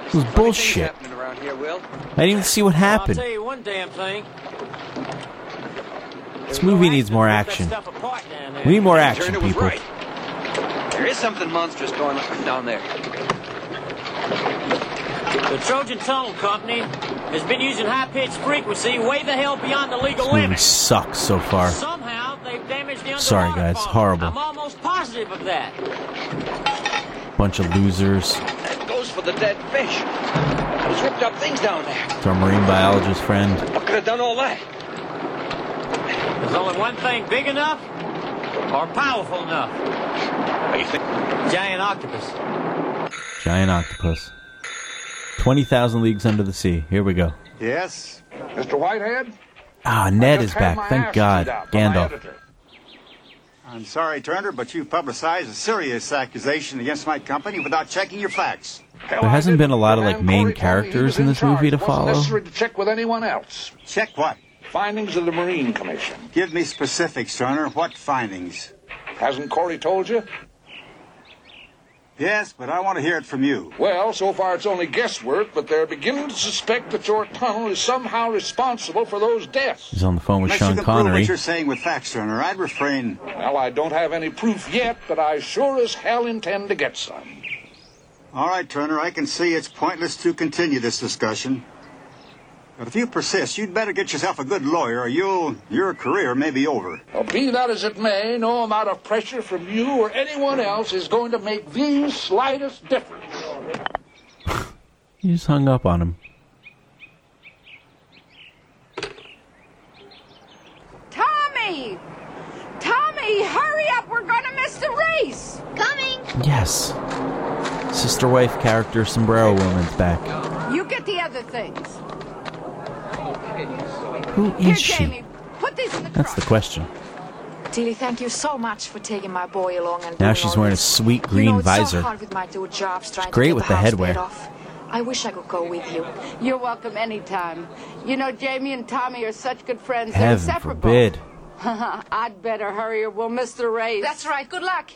It was bullshit. Around here, Will. I didn't even see what happened. I'll happened. tell you one damn thing. This movie needs more action. Stuff apart down there. We need more action, people. right. There is something monstrous going on down there. The Trojan Tunnel Company has been using high-pitched frequency way the hell beyond the legal This movie limit. sucks so far. Somehow they've damaged the Sorry, guys. farm. Horrible. I'm almost positive of that. Bunch of losers. That goes for the dead fish. Those ripped up things down there. It's our marine biologist friend. What could have done all that? There's only one thing big enough or powerful enough. Giant octopus. Giant octopus. 20,000 Leagues Under the Sea. Here we go. Yes? Mr. Whitehead? Ah, Ned is just had my back. Thank God. beat out by my Gandalf. I'm sorry, Turner, but you publicized a serious accusation against my company without checking your facts. There hasn't been a lot of like main characters in this movie to follow. necessary to check with anyone else. Check what? Findings of the Marine Commission. Give me specifics, Turner. What findings? Hasn't Corey told you? Yes, but I want to hear it from you. Well, so far it's only guesswork, but they're beginning to suspect that your tunnel is somehow responsible for those deaths. He's on the phone with Unless you Sean can prove what you're saying with facts, Turner, I'd refrain. Well, I don't have any proof yet, but I sure as hell intend to get some. All right, Turner, I can see it's pointless to continue this discussion. But if you persist, you'd better get yourself a good lawyer or you'll, your career may be over. Well, be that as it may, no amount of pressure from you or anyone else is going to make the slightest difference. You just hung up on him. Tommy! Tommy, hurry up! We're gonna miss the race! Coming! Yes. Sister wife character Sombrero Woman's back. You get the other things. Who Here, is she? Jamie, put these in the That's the question. Tillie, thank you so much for taking my boy along and Now she's all wearing a this. sweet you green know, it's visor. So hard with my two jobs trying great to with the, the headwear. I wish I could go with you. You're welcome anytime. You know, Jamie and Tommy are such good friends. They're Heaven inseparable. forbid. I'd better hurry or we'll miss the race. That's right. Good luck.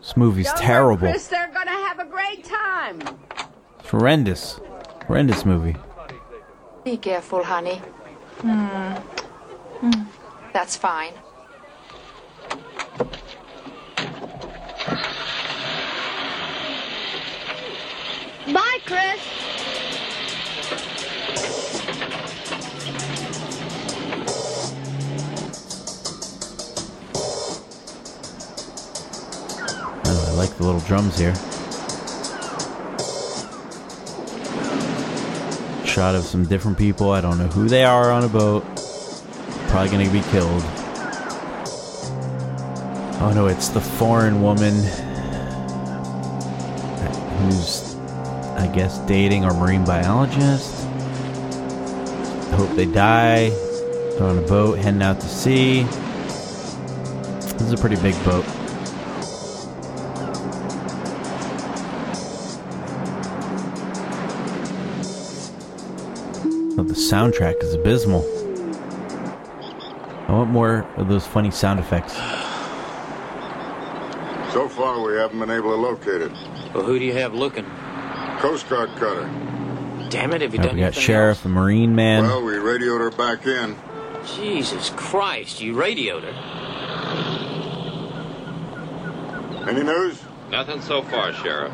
This movie's Don't worry, terrible. Chris, they're gonna have a great time. It's horrendous. Horrendous movie. Be careful, honey. Hmm. Hmm. That's fine. Bye, Chris. Oh, I like the little drums here. Shot of some different people. I don't know who they are on a boat. Probably gonna be killed. Oh no, it's the foreign woman who's, I guess, dating our marine biologist. I hope they die. They're on a boat heading out to sea. This is a pretty big boat. The soundtrack is abysmal. I want more of those funny sound effects. So far, we haven't been able to locate it. Well, who do you have looking? Coast Guard cutter. Damn it, have you Now done we got anything sheriff, a marine man. Well, we radioed her back in. Jesus Christ, you radioed her. Any news? Nothing so far, Sheriff.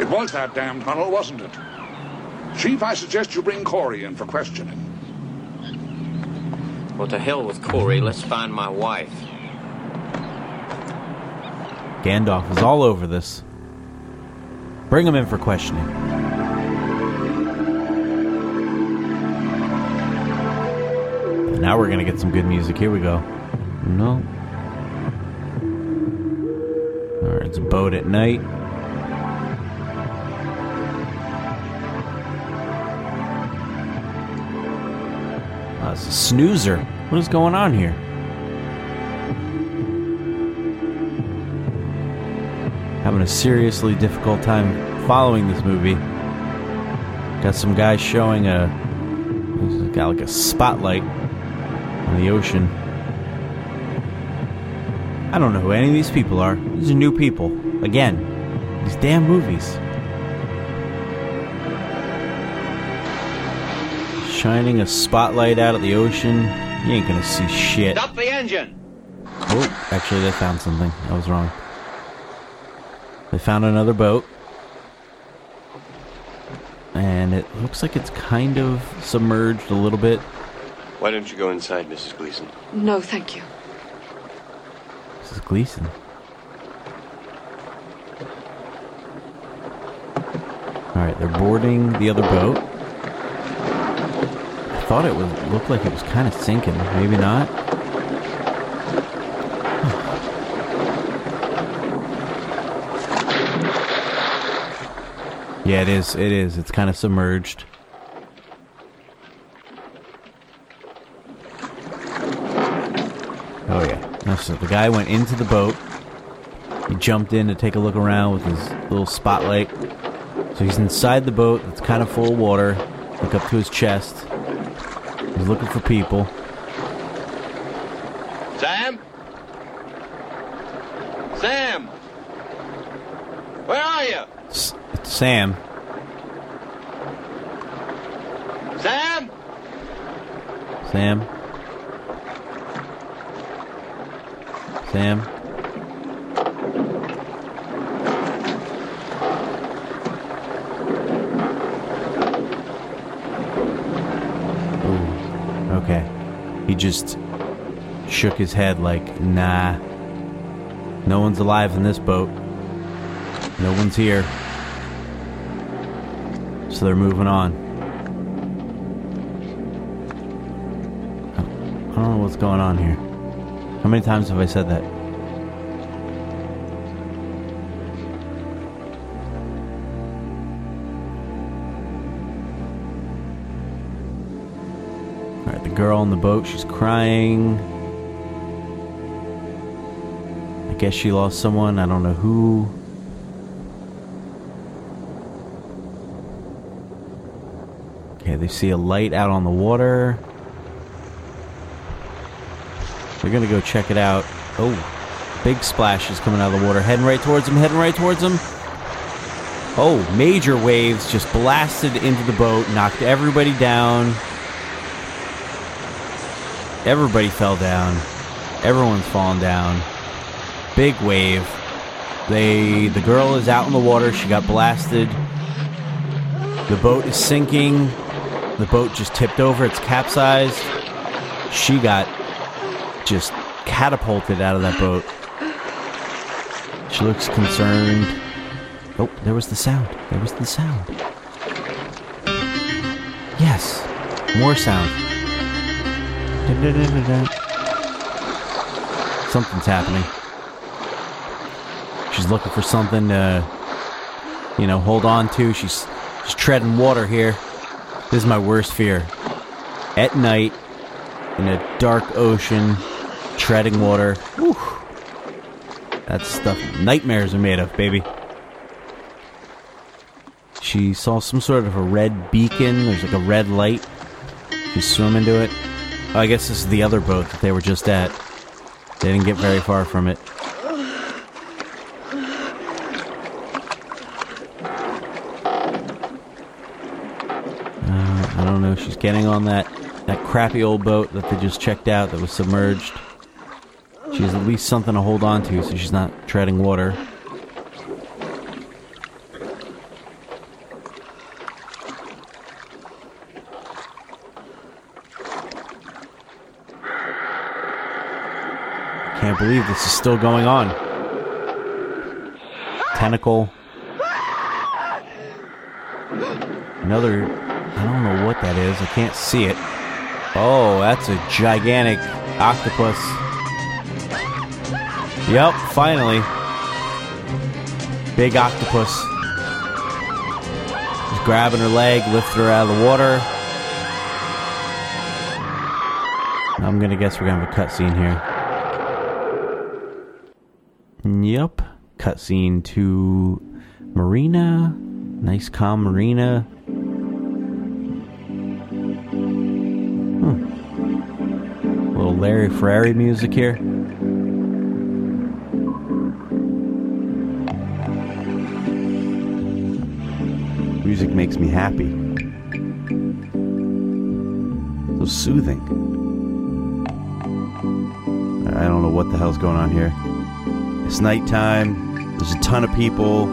It was that damn tunnel, wasn't it? Chief, I suggest you bring Corey in for questioning. Well, to hell with Corey. Let's find my wife. Gandalf is all over this. Bring him in for questioning. Now we're gonna get some good music. Here we go. No. Alright, it's a boat at night. A snoozer. What is going on here? Having a seriously difficult time following this movie. Got some guy showing a. Got like a spotlight on the ocean. I don't know who any of these people are. These are new people. Again, these damn movies. Shining a spotlight out at the ocean. You ain't gonna see shit. Stop the engine! Oh, actually, they found something. I was wrong. They found another boat. And it looks like it's kind of submerged a little bit. Why don't you go inside, Mrs. Gleason? No, thank you. Mrs. Gleason. Alright, they're boarding the other boat. Thought it was looked like it was kind of sinking. Maybe not. Yeah, it is. It is. It's kind of submerged. Oh yeah. So the guy went into the boat. He jumped in to take a look around with his little spotlight. So he's inside the boat. It's kind of full of water. Look up to his chest. He's looking for people. Sam? Sam! Where are you? S- Sam. Sam? Sam. Sam. Ooh. Just shook his head like, nah. No one's alive in this boat. No one's here. So they're moving on. I don't know what's going on here. How many times have I said that? Girl on the boat, she's crying. I guess she lost someone, I don't know who. Okay, they see a light out on the water. They're gonna go check it out. Oh, big splash is coming out of the water. Heading right towards them, heading right towards them. Oh, major waves just blasted into the boat, knocked everybody down. Everybody fell down. Everyone's fallen down. Big wave. They the girl is out in the water. She got blasted. The boat is sinking. The boat just tipped over. It's capsized. She got just catapulted out of that boat. She looks concerned. Oh, there was the sound. There was the sound. Yes. More sound. Something's happening. She's looking for something to, you know, hold on to. She's, she's treading water here. This is my worst fear. At night, in a dark ocean, treading water. Whew. That's stuff nightmares are made of, baby. She saw some sort of a red beacon. There's like a red light. She's swimming to it. I guess this is the other boat that they were just at. They didn't get very far from it. Uh, I don't know. She's getting on that that crappy old boat that they just checked out that was submerged. She has at least something to hold on to, so she's not treading water. Can't believe this is still going on. Tentacle. Another. I don't know what that is. I can't see it. Oh, that's a gigantic octopus. Yep, finally. Big octopus. Just grabbing her leg, lifting her out of the water. I'm gonna guess we're gonna have a cutscene here. Yep. Cutscene to Marina. Nice calm marina. Hmm. Little Larry Ferrari music here. Music makes me happy. So soothing. I don't know what the hell's going on here. It's nighttime. There's a ton of people.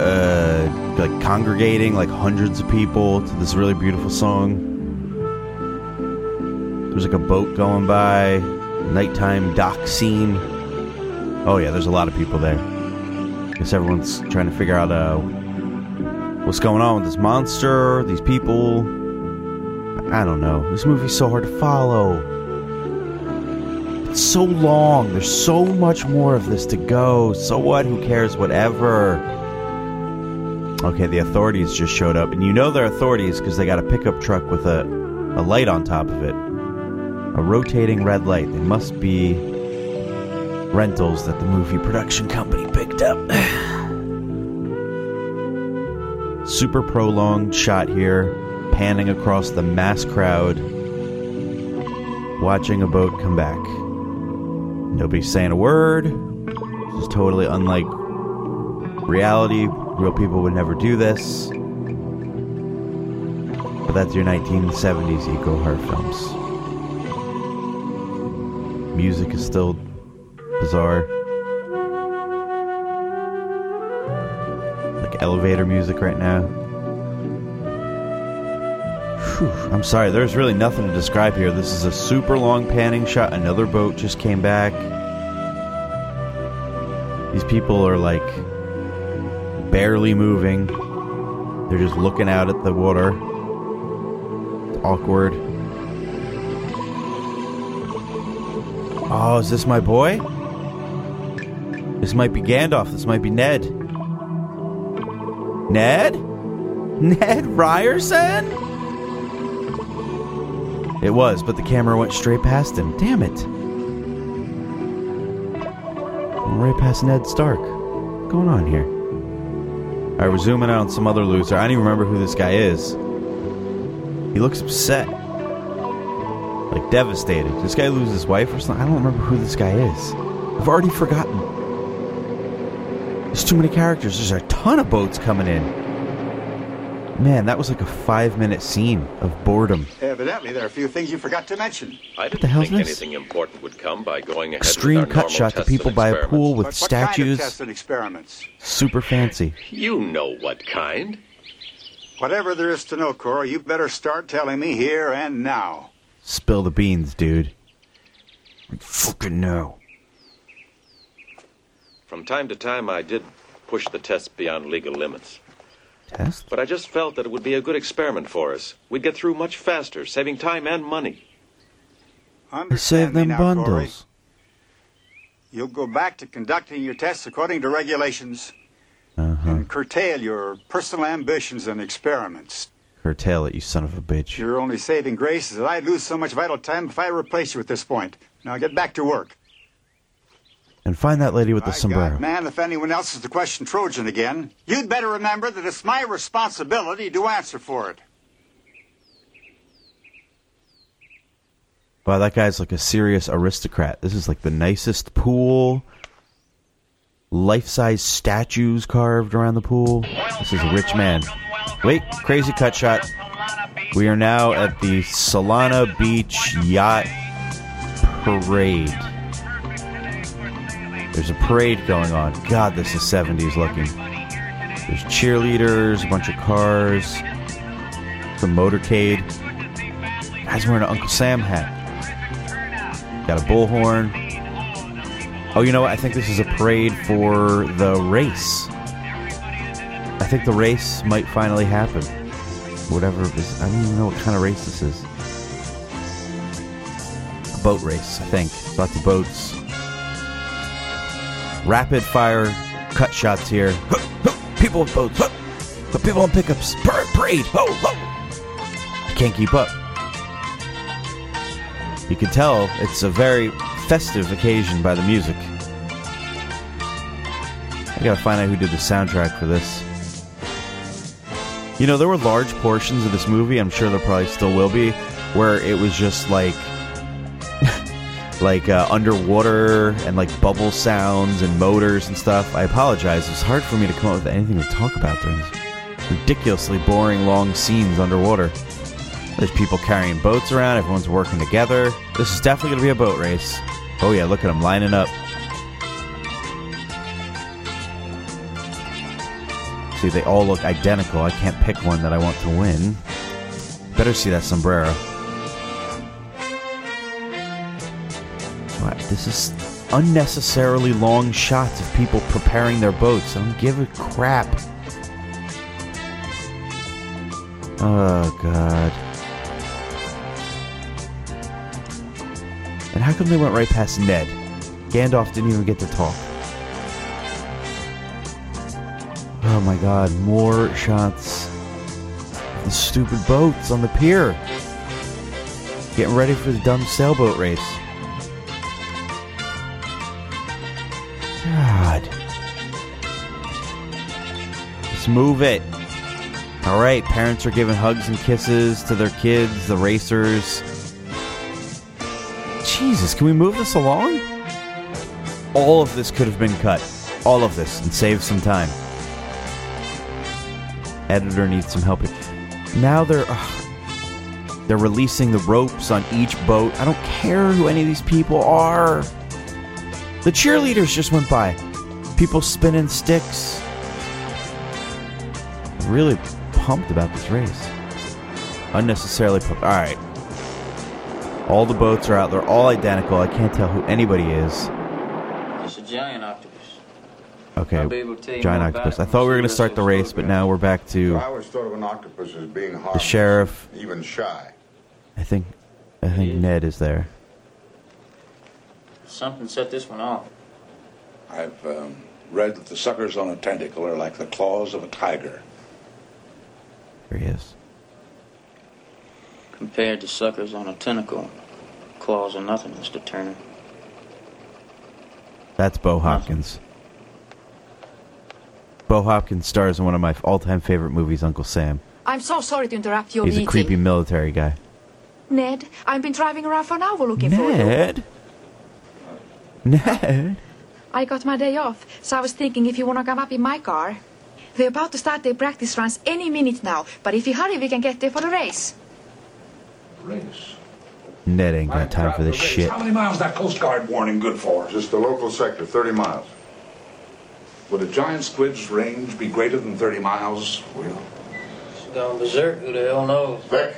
Uh, like congregating, like hundreds of people to this really beautiful song. There's like a boat going by, nighttime dock scene. Oh yeah, there's a lot of people there. Guess everyone's trying to figure out uh, what's going on with this monster, these people. I don't know. This movie's so hard to follow. So long. There's so much more of this to go. So what? Who cares? Whatever. Okay, the authorities just showed up, and you know they're authorities because they got a pickup truck with a, a light on top of it. A rotating red light. They must be rentals that the movie production company picked up. Super prolonged shot here, panning across the mass crowd, watching a boat come back. Nobody's saying a word. This is totally unlike reality. Real people would never do this. But that's your 1970s eco horror films. Music is still bizarre. Like elevator music right now. Whew, I'm sorry, there's really nothing to describe here. This is a super long panning shot. Another boat just came back. These people are like barely moving. They're just looking out at the water. It's awkward. Oh, is this my boy? This might be Gandalf. This might be Ned. Ned? Ned Ryerson? It was, but the camera went straight past him. Damn it. Right past Ned Stark. What's going on here? Alright, we're zooming out on some other loser. I don't even remember who this guy is. He looks upset. Like devastated. This guy lose his wife or something? I don't remember who this guy is. I've already forgotten. There's too many characters. There's a ton of boats coming in. Man, that was like a five minute scene of boredom. Evidently, there are a few things you forgot to mention. I didn't the hell's think this? anything important would come by going ahead Extreme with our cut shot to people by a pool with But what kind of statues. tests and experiments? Super fancy. You know what kind. Whatever there is to know, Corey, you better start telling me here and now. Spill the beans, dude. I fucking know. From time to time, I did push the tests beyond legal limits. Test? But I just felt that it would be a good experiment for us. We'd get through much faster, saving time and money. I saved them now, Corey. bundles. You'll go back to conducting your tests according to regulations Uh-huh. and curtail your personal ambitions and experiments. Curtail it, you son of a bitch. Your only saving grace is that I'd lose so much vital time if I replace you at this point. Now get back to work. And find that lady with the sombrero. God, man, if anyone else is to question Trojan again, you'd better remember that it's my responsibility to answer for it. Wow, that guy's like a serious aristocrat. This is like the nicest pool. Life size statues carved around the pool. This is a rich man. Wait, crazy cut shot. We are now at the Solana Beach Yacht Parade. There's a parade going on. God, this is 70s looking. There's cheerleaders, a bunch of cars, the motorcade. Guy's wearing an Uncle Sam hat. Got a bullhorn. Oh, you know what? I think this is a parade for the race. I think the race might finally happen. Whatever it is. I don't even know what kind of race this is. A boat race, I think. Lots of boats. Rapid fire cut shots here. People with boats. People on pickups. Par- Parade. I can't keep up. You can tell it's a very festive occasion by the music. I gotta find out who did the soundtrack for this. You know, there were large portions of this movie, I'm sure there probably still will be, where it was just like. Like uh, underwater and like bubble sounds and motors and stuff. I apologize. It's hard for me to come up with anything to talk about during this ridiculously boring long scenes underwater. There's people carrying boats around, everyone's working together. This is definitely going to be a boat race. Oh, yeah, look at them lining up. See, they all look identical. I can't pick one that I want to win. Better see that sombrero. This is unnecessarily long shots of people preparing their boats. I don't give a crap. Oh, God. And how come they went right past Ned? Gandalf didn't even get to talk. Oh my god, more shots. The stupid boats on the pier. Getting ready for the dumb sailboat race. Let's move it. Alright, parents are giving hugs and kisses to their kids, the racers. Jesus, can we move this along? All of this could have been cut. All of this, and save some time. Editor needs some help. Now they're. they're releasing the ropes on each boat. I don't care who any of these people are. The cheerleaders just went by. People spinning sticks. Really pumped about this race. Unnecessarily. pumped. all right. All the boats are out. They're all identical. I can't tell who anybody is. It's a giant octopus. Okay. I'll be able to tell you Giant octopus. I thought we we were going to start the race, but now we're back to. I always thought of an octopus as being The sheriff. even shy. I think. I think Ned is there. Something set this one off. I've um, read that the suckers on a tentacle are like the claws of a tiger. There is. Compared to suckers on a tentacle, claws are nothing, Mr. Turner. That's Bo Hopkins. Bo Hopkins stars in one of my all-time favorite movies, Uncle Sam. I'm so sorry to interrupt your He's a creepy military guy. Ned, I've been driving around for an hour looking for you. Ned. Ned. I got my day off, so I was thinking if you want to come up in my car. They're about to start their practice runs any minute now, but if you hurry, we can get there for the race. Race. Ned ain't got time for this shit. How many miles is that Coast Guard warning good for? Just the local sector, 30 miles. Would a giant squid's range be greater than 30 miles, Will? She's gone berserk. Who the hell knows? Vic,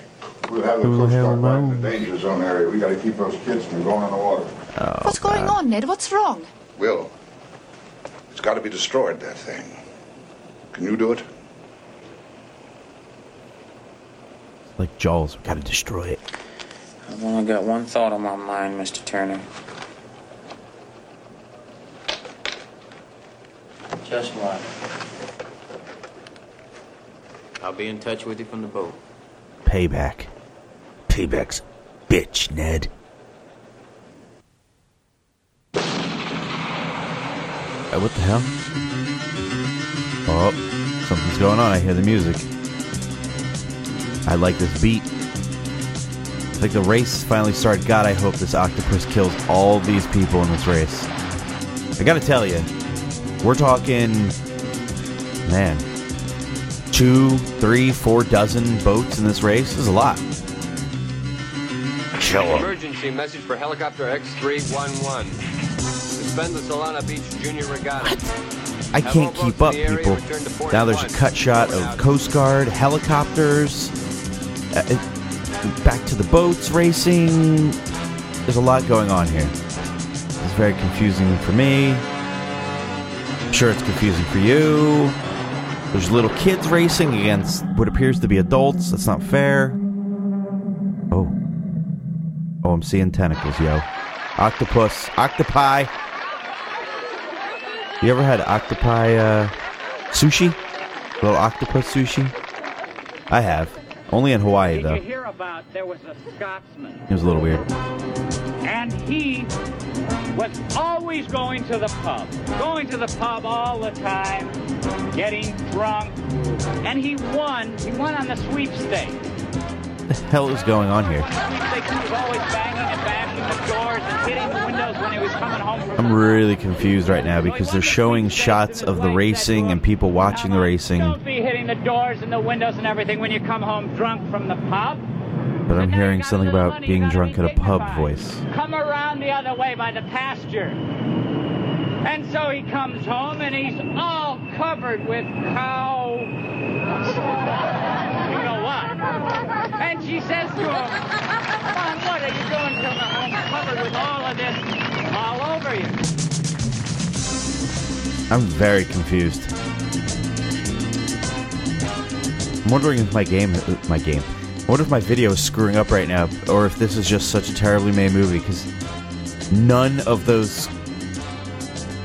we'll have the Coast Guard right in the danger zone area. We gotta keep those kids from going in the water. Oh, What's going on, Ned? What's wrong? Will, it's got to be destroyed, that thing. Can you do it? Like Jaws, we gotta destroy it. I've only got one thought on my mind, Mr. Turner. Just what? I'll be in touch with you from the boat. Payback. Payback's bitch, Ned. Uh, what the hell? Oh, something's going on. I hear the music. I like this beat. It's like the race finally started. God, I hope this octopus kills all these people in this race. I gotta tell you, we're talking, man, two, three, four dozen boats in this race. This is a lot. Kill 'em. Emergency message for helicopter X311. Suspend the Solana Beach Junior Regatta. I can't keep up, people. Now there's a cut shot of Coast Guard, helicopters, uh, back to the boats racing. There's a lot going on here. It's very confusing for me. I'm sure it's confusing for you. There's little kids racing against what appears to be adults. That's not fair. Oh. Oh, I'm seeing tentacles, yo. Octopus. Octopi. You ever had octopi uh, sushi? Little octopus sushi? I have. Only in Hawaii, Did though. you hear about there was a Scotsman, It was a little weird. and he was always going to the pub, going to the pub all the time, getting drunk, and he won. He won on the sweepstakes. What the hell is going on here? I'm really confused right now because they're showing shots of the racing and people watching the racing, Don't be hitting the doors and the windows and everything when you come home drunk from the pub. but I'm hearing something about being drunk at a pub voice. Come around the other way by the pasture. And so he comes home and he's all covered with cow. And she says to him, Mom, what are you doing coming home covered with all of this all over you? I'm very confused. I'm wondering if my game, uh, my game, I wonder if my video is screwing up right now, or if this is just such a terribly made movie because none of those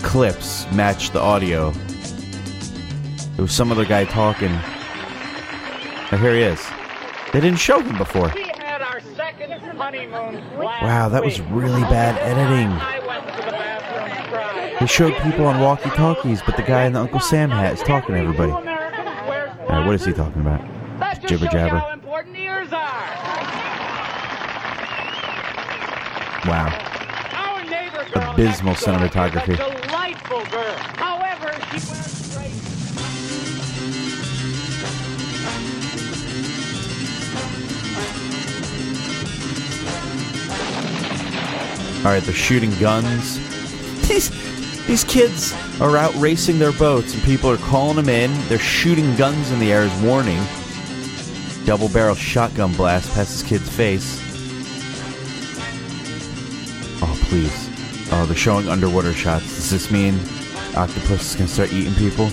clips match the audio. There was some other guy talking. Oh, here he is. They didn't show him before. We had our second honeymoon Wow, that was really bad editing. I went to the bathroom crying. They showed people on walkie-talkies, but the guy in the Uncle Sam hat is talking to everybody. Alright, what is he talking about? Jibber jabber. how important ears. Wow. Girl Abysmal next door is cinematography. All right, they're shooting guns. These these kids are out racing their boats, and people are calling them in. They're shooting guns in the air as warning. double barrel shotgun blast past this kid's face. Oh, please. Oh, they're showing underwater shots. Does this mean octopus is to start eating people?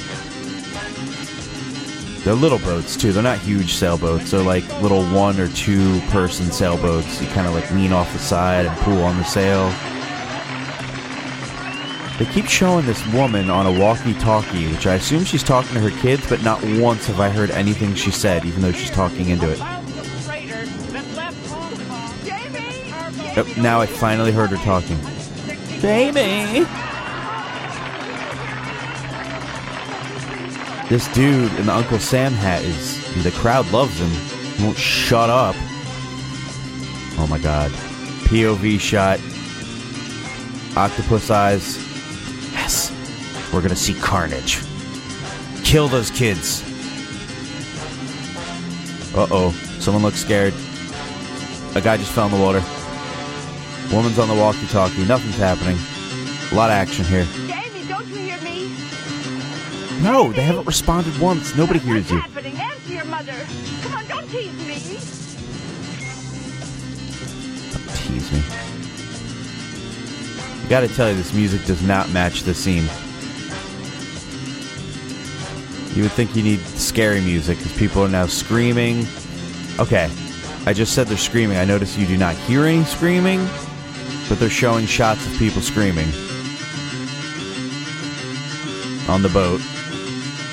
They're little boats, too. They're not huge sailboats. They're like little one or two person sailboats. You kind of like lean off the side and pull on the sail. They keep showing this woman on a walkie-talkie, which I assume she's talking to her kids, but not once have I heard anything she said, even though she's talking into it. Now I finally heard her talking. Jamie! This dude in the Uncle Sam hat is. The crowd loves him. He won't shut up. Oh my god. POV shot. Octopus eyes. Yes. We're gonna see carnage. Kill those kids. Uh oh. Someone looks scared. A guy just fell in the water. Woman's on the walkie talkie. Nothing's happening. A lot of action here. No, they haven't responded once. Nobody hears you. Happening. Answer your mother. Come on, don't tease me. Tease me. I gotta tell you, this music does not match the scene. You would think you need scary music because people are now screaming. Okay, I just said they're screaming. I notice you do not hear any screaming, but they're showing shots of people screaming on the boat.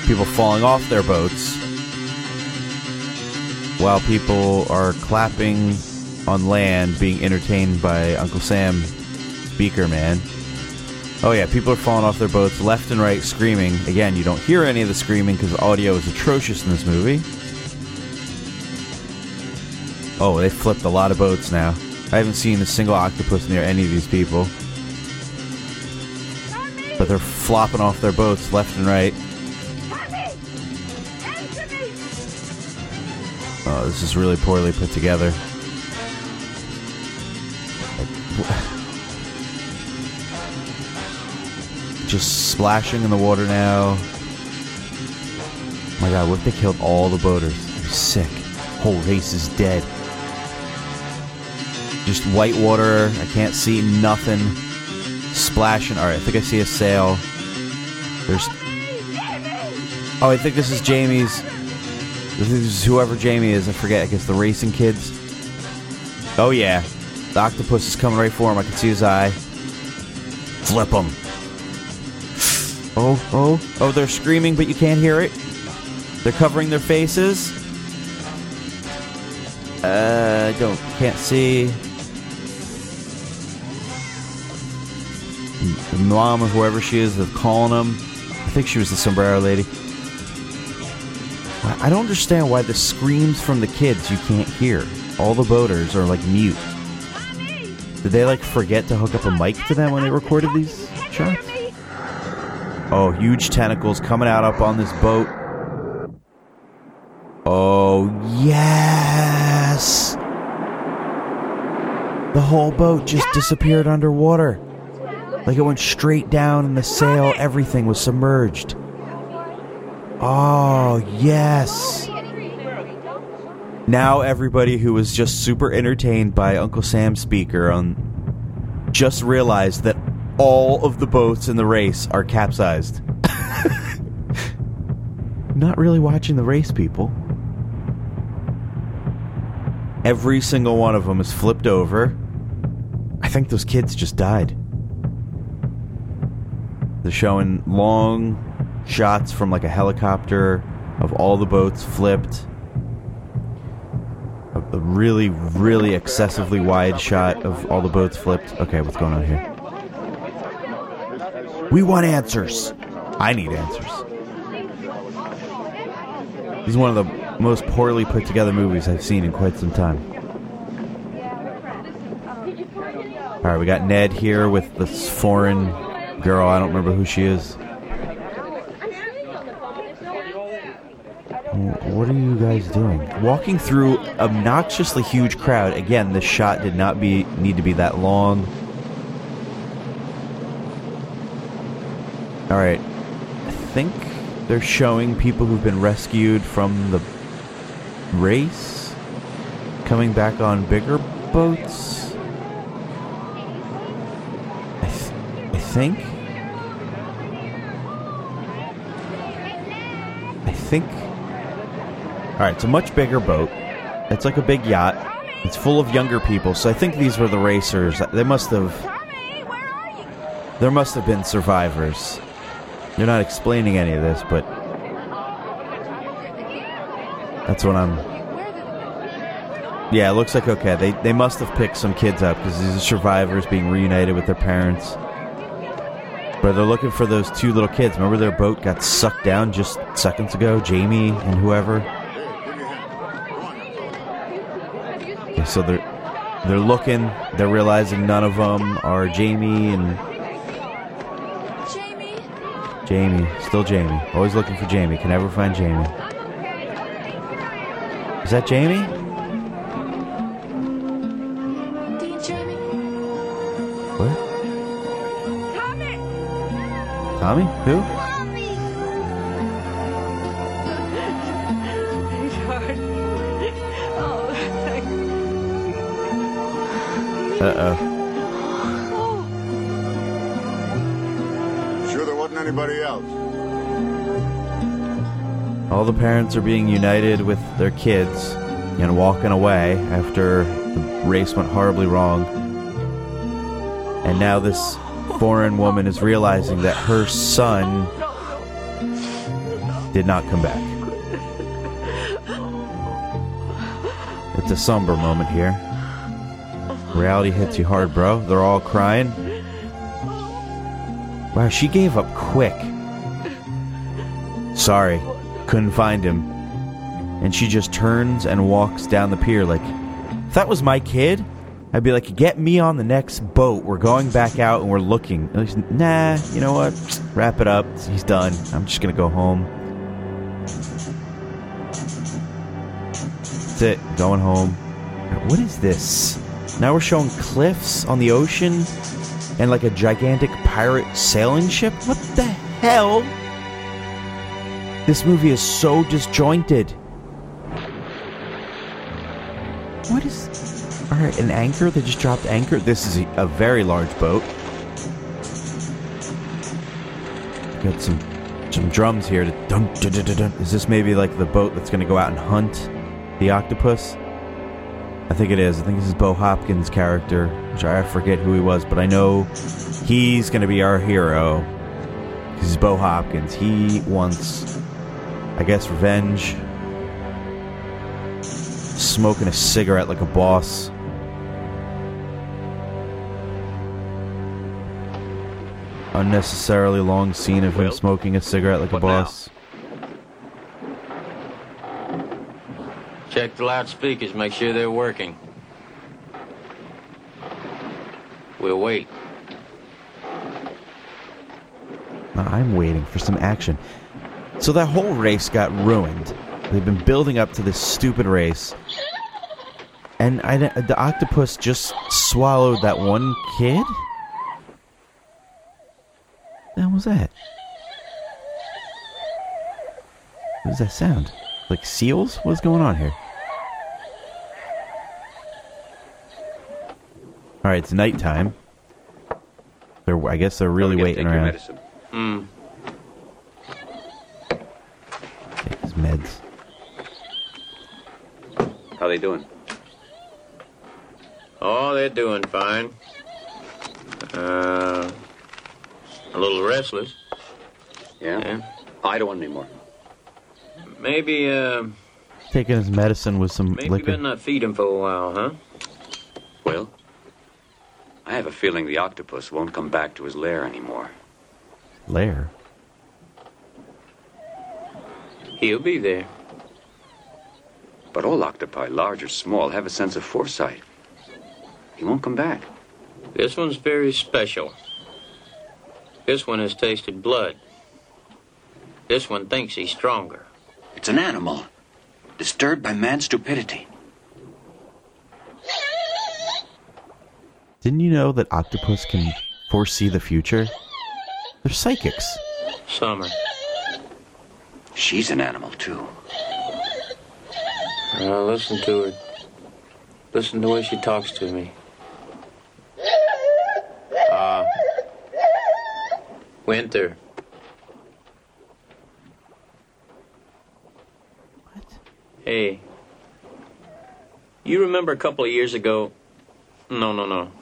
People falling off their boats while people are clapping on land, being entertained by Uncle Sam Speaker Man. Oh yeah, people are falling off their boats left and right, screaming. Again, you don't hear any of the screaming because the audio is atrocious in this movie. Oh, they flipped a lot of boats now. I haven't seen a single octopus near any of these people. But they're flopping off their boats left and right. Oh, this is really poorly put together. Just splashing in the water now. Oh my god, what if they killed all the boaters? Sick. Whole race is dead. Just white water. I can't see nothing. Splashing. Alright, I think I see a sail. There's. Oh, I think this is Jamie's. This is whoever Jamie is. I forget. I guess the racing kids. Oh, yeah. The octopus is coming right for him. I can see his eye. Flip him. Oh, oh, oh, they're screaming, but you can't hear it. They're covering their faces. Uh, I don't, can't see. The mom or whoever she is is calling them. I think she was the sombrero lady. I don't understand why the screams from the kids you can't hear. All the boaters are like mute. Did they like forget to hook up a mic to them when they recorded these shots? Oh, huge tentacles coming out up on this boat. Oh, yes! The whole boat just disappeared underwater. Like it went straight down and the sail, everything was submerged. Oh, yes. Now everybody who was just super entertained by Uncle Sam's speaker on just realized that all of the boats in the race are capsized. Not really watching the race, people. Every single one of them is flipped over. I think those kids just died. They're showing long shots from like a helicopter of all the boats flipped. A, a really, really excessively wide shot of all the boats flipped. Okay, what's going on here? We want answers. I need answers. This is one of the most poorly put together movies I've seen in quite some time. Alright, we got Ned here with this foreign girl. I don't remember who she is. What are you guys doing? Walking through obnoxiously huge crowd. Again, the shot did not be need to be that long. All right. I think they're showing people who've been rescued from the race? Coming back on bigger boats? I, th- I think. I think. Alright, it's a much bigger boat. It's like a big yacht. It's full of younger people, so I think these were the racers. They must have. There must have been survivors. They're not explaining any of this, but. That's what I'm. Yeah, it looks like okay. They they must have picked some kids up because these are survivors being reunited with their parents. But they're looking for those two little kids. Remember their boat got sucked down just seconds ago? Jamie and whoever. So they're they're looking. They're realizing none of them are Jamie and Jamie. Jamie, still Jamie. Always looking for Jamie. Can never find Jamie. Is that Jamie? What? Tommy? Who? Uh oh. Sure there wasn't anybody else. All the parents are being united with their kids and walking away after the race went horribly wrong. And now this foreign woman is realizing that her son did not come back. It's a somber moment here. Reality hits you hard, bro. They're all crying. Wow, she gave up quick. Sorry, couldn't find him. And she just turns and walks down the pier like, if that was my kid, I'd be like, get me on the next boat. We're going back out and we're looking. And nah, you know what? Wrap it up. He's done. I'm just going to go home. That's it. Going home. What is this? Now we're showing cliffs on the ocean and like a gigantic pirate sailing ship? What the hell? This movie is so disjointed. What is. Alright, an anchor? They just dropped anchor? This is a, a very large boat. Got some some drums here to dun, dun, dun, dun, dun. Is this maybe like the boat that's gonna go out and hunt the octopus? I think it is. I think this is Bo Hopkins' character, which I forget who he was, but I know he's going to be our hero. Because he's Bo Hopkins. He wants, I guess, revenge. Smoking a cigarette like a boss. Unnecessarily long scene of him smoking a cigarette like a boss. Check the loudspeakers, make sure they're working. We'll wait. I'm waiting for some action. So that whole race got ruined. They've been building up to this stupid race. And I, the octopus just swallowed that one kid? Hell was that? What does that sound? Like seals? What's going on here? Alright, it's nighttime. They're, I guess they're really waiting around. Hmm. Take his meds. How they doing? Oh, they're doing fine. Uh, a little restless. Yeah? I don't want any more. Maybe, uh, Taking his medicine with some maybe liquor. better not feed him for a while, huh? Well, I have a feeling the octopus won't come back to his lair anymore. Lair? He'll be there. But all octopi, large or small, have a sense of foresight. He won't come back. This one's very special. This one has tasted blood. This one thinks he's stronger. It's an animal, disturbed by man's stupidity. Didn't you know that octopus can foresee the future? They're psychics. Summer. She's an animal, too. Uh, listen to her. Listen to the way she talks to me. Uh, Winter. What? Hey. You remember a couple of years ago? No, no, no.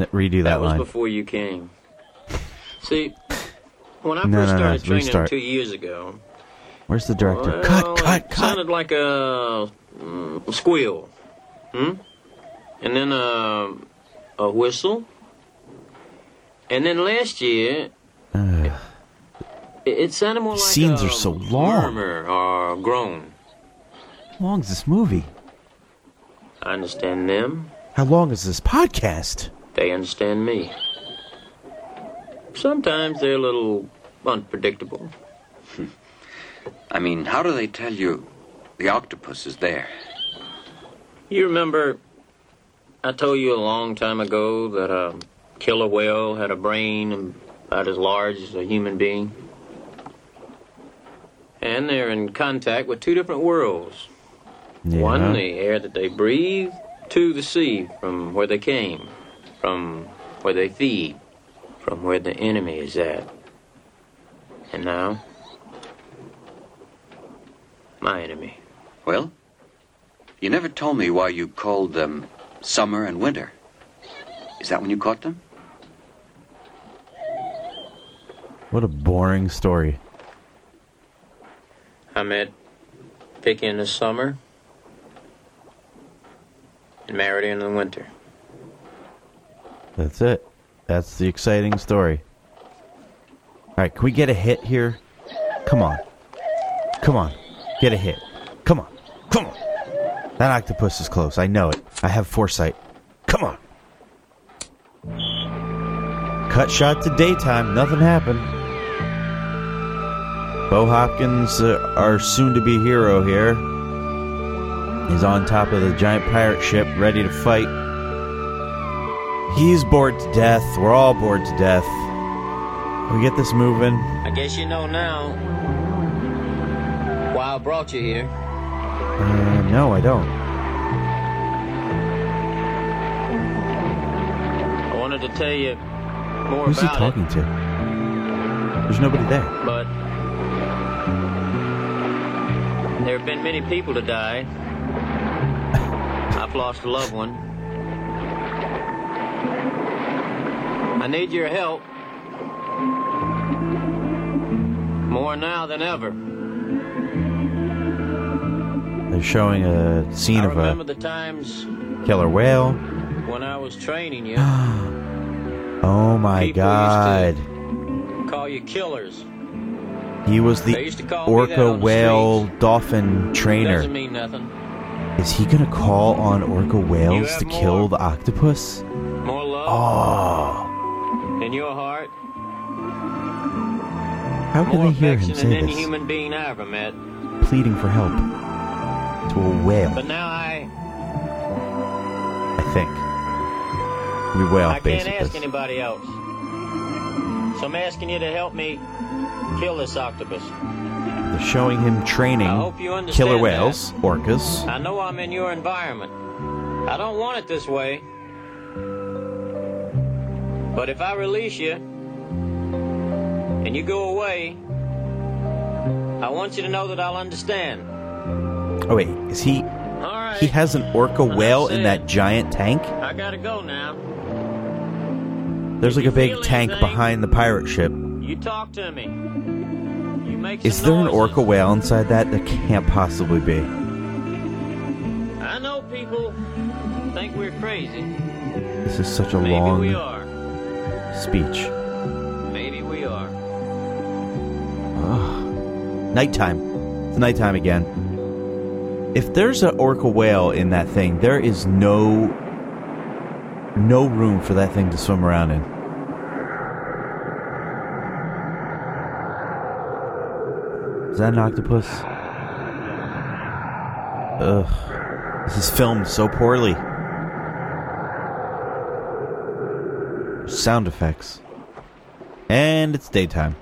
That- Redo that, That was line. before you came. See, when I No, first no, no, started training restart. two years ago, Where's the director? well, cut, cut, it cut. sounded like a mm, squeal, hmm, and then a a whistle, and then last year it, it sounded more like scenes a are so long. murmur or groan. How long is this movie? I understand them; How long is this podcast? They understand me. Sometimes they're a little unpredictable. I mean, how do they tell you the octopus is there? You remember I told you a long time ago that a killer whale had a brain about as large as a human being? And they're in contact with two different worlds. One, the air that they breathe, two, the sea from where they came, from where they feed, from where the enemy is at. And now, my enemy. Well, you never told me why you called them summer and winter. Is that when you caught them? What a boring story. I met Vicky in the summer and married her in the winter. That's it. That's the exciting story. All right, can we get a hit here? Come on. Come on. Get a hit. Come on. Come on. That octopus is close. I know it. I have foresight. Come on. Cut shot to daytime. Nothing happened. Bo Hopkins, uh, our soon to be hero here, is on top of the giant pirate ship ready to fight. He's bored to death. We're all bored to death. We get this moving. I guess you know now why I brought you here. Uh, no, I don't. I wanted to tell you more Who's he talking to? There's nobody there. but there have been many people to die. I've lost a loved one. I need your help more now than ever. They're showing a scene of a killer whale. when I was training you. Oh my god. call you killers. He was the used to call me that orca the whale dolphin Doesn't trainer. mean nothing. Is he gonna call on orca whales to kill the octopus? More love Oh. Mm-hmm. in your heart. How can More they hear him say this? human being I ever met. Pleading for help to a whale, But now I, I think. We whale I can't basically. ask anybody else. So I'm asking you to help me kill this octopus. They're showing him training I hope you understand killer that. whales, orcas. I know I'm in your environment. I don't want it this way. But if I release you and you go away, I want you to know that I'll understand. Oh wait, is he? He has an orca whale in that giant tank. I gotta go now. There's like a big tank behind the pirate ship. You talk to me. You make Is there an orca whale inside that? That can't possibly be. I know people think we're crazy. This is such a Maybe long we are. Speech. Maybe we are. Ugh. Nighttime. It's nighttime again. If there's an orca whale in that thing, there is no no room for that thing to swim around in. Is that an octopus? Ugh. This is filmed so poorly. Sound effects. And it's daytime.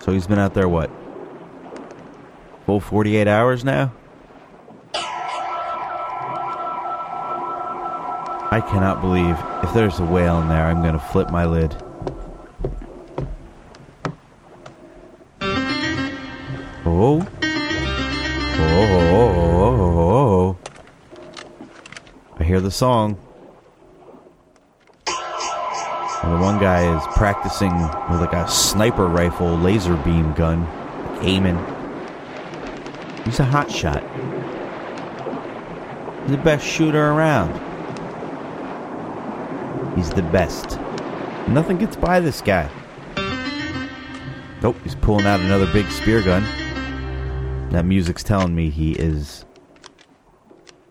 So he's been out there what? Full 48 hours now? I cannot believe if there's a whale in there, I'm going to flip my lid. Oh. Oh, oh. oh, oh, oh, oh, oh. I hear the song. Is practicing with like a sniper rifle laser beam gun, aiming. He's a hot shot. He's the best shooter around. He's the best. Nothing gets by this guy. Nope, he's pulling out another big spear gun. That music's telling me he is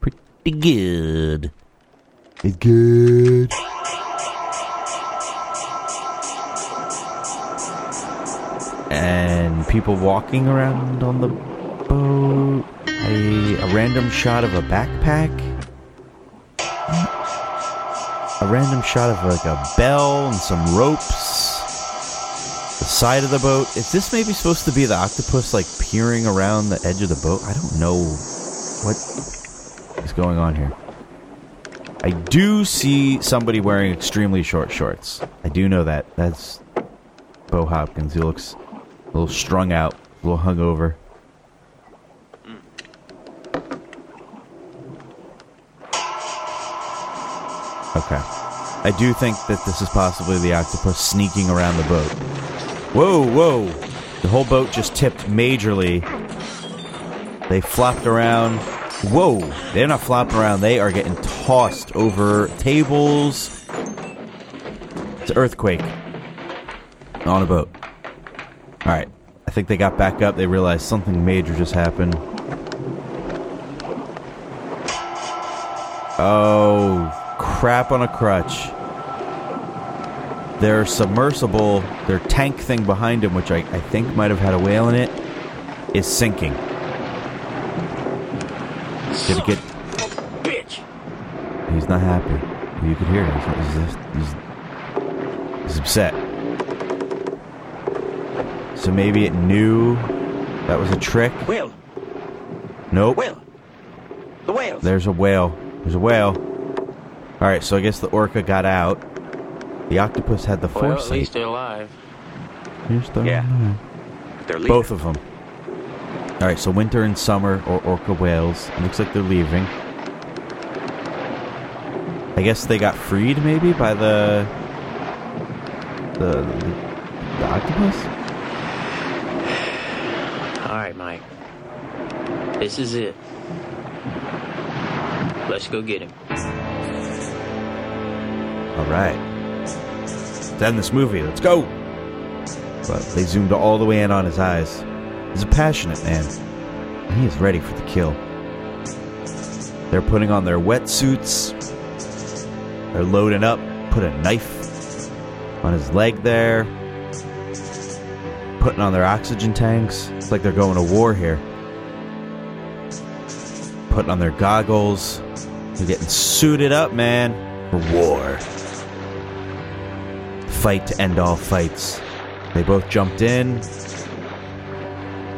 pretty good. Good. And people walking around on the boat. A, a random shot of a backpack. A random shot of like a bell and some ropes. The side of the boat. Is this maybe supposed to be the octopus like peering around the edge of the boat? I don't know what is going on here. I do see somebody wearing extremely short shorts. I do know that. That's Bo Hopkins. He looks a little strung out, a little hungover. Okay. I do think that this is possibly the octopus sneaking around the boat. Whoa, whoa! The whole boat just tipped majorly. They flopped around. Whoa! They're not flopping around, they are getting tossed over tables. It's an earthquake on a boat. Alright. I think they got back up. They realized something major just happened. Oh, crap on a crutch. Their submersible, their tank thing behind him, which I, I think might have had a whale in it, is sinking. Did it get. Bitch! He's not happy. You could hear it. He's, he's, he's upset. So maybe it knew that was a trick? Will! Nope. Whale. The whale. There's a whale. There's a whale. Alright, so I guess the orca got out. The octopus had the Well, at foresight. least they're alive. Here's the Yeah. They're leaving. Both of them. All right, so winter and summer or orca whales. It looks like they're leaving. I guess they got freed maybe by the the the, the octopus. All right, Mike. This is it. Let's go get him. All right, let's end this movie. Let's go. But they zoomed all the way in on his eyes. He's a passionate man. He is ready for the kill. They're putting on their wetsuits. They're loading up. Put a knife on his leg there. Putting on their oxygen tanks. It's like they're going to war here. Putting on their goggles. They're getting suited up, man, for war. Fight to end all fights. They both jumped in.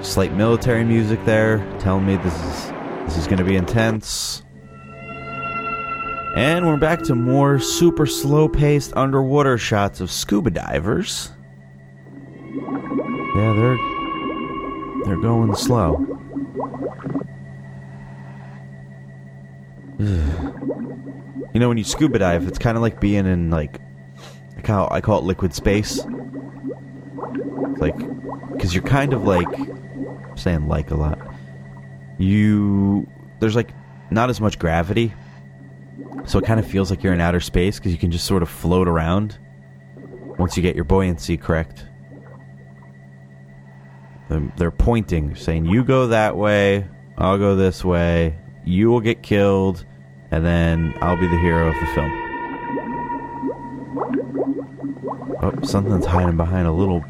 Slight military music there, telling me this is this is going to be intense. And we're back to more super slow-paced underwater shots of scuba divers. Yeah, they're they're going slow. You know, when you scuba dive, it's kind of like being in like I call I call it liquid space. Like because you're kind of like I'm saying like a lot. You there's like not as much gravity, so it kind of feels like you're in outer space because you can just sort of float around once you get your buoyancy correct. They're pointing, saying, "You go that way, I'll go this way. You will get killed, and then I'll be the hero of the film." Oh, something's hiding behind a little,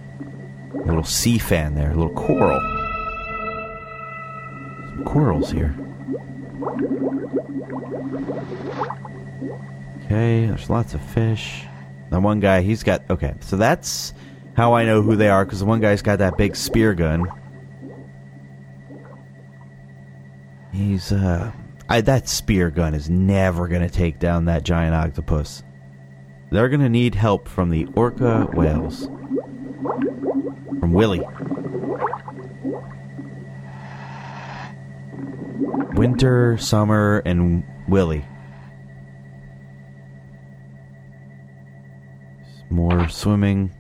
little sea fan there, a little coral. Some corals here. Okay, there's lots of fish. The one guy, he's got. Okay, so that's how I know who they are because the one guy's got that big spear gun. He's uh, I, that spear gun is never gonna take down that giant octopus. They're gonna need help from the orca whales. From Willie. Winter, summer, and Willie. More swimming.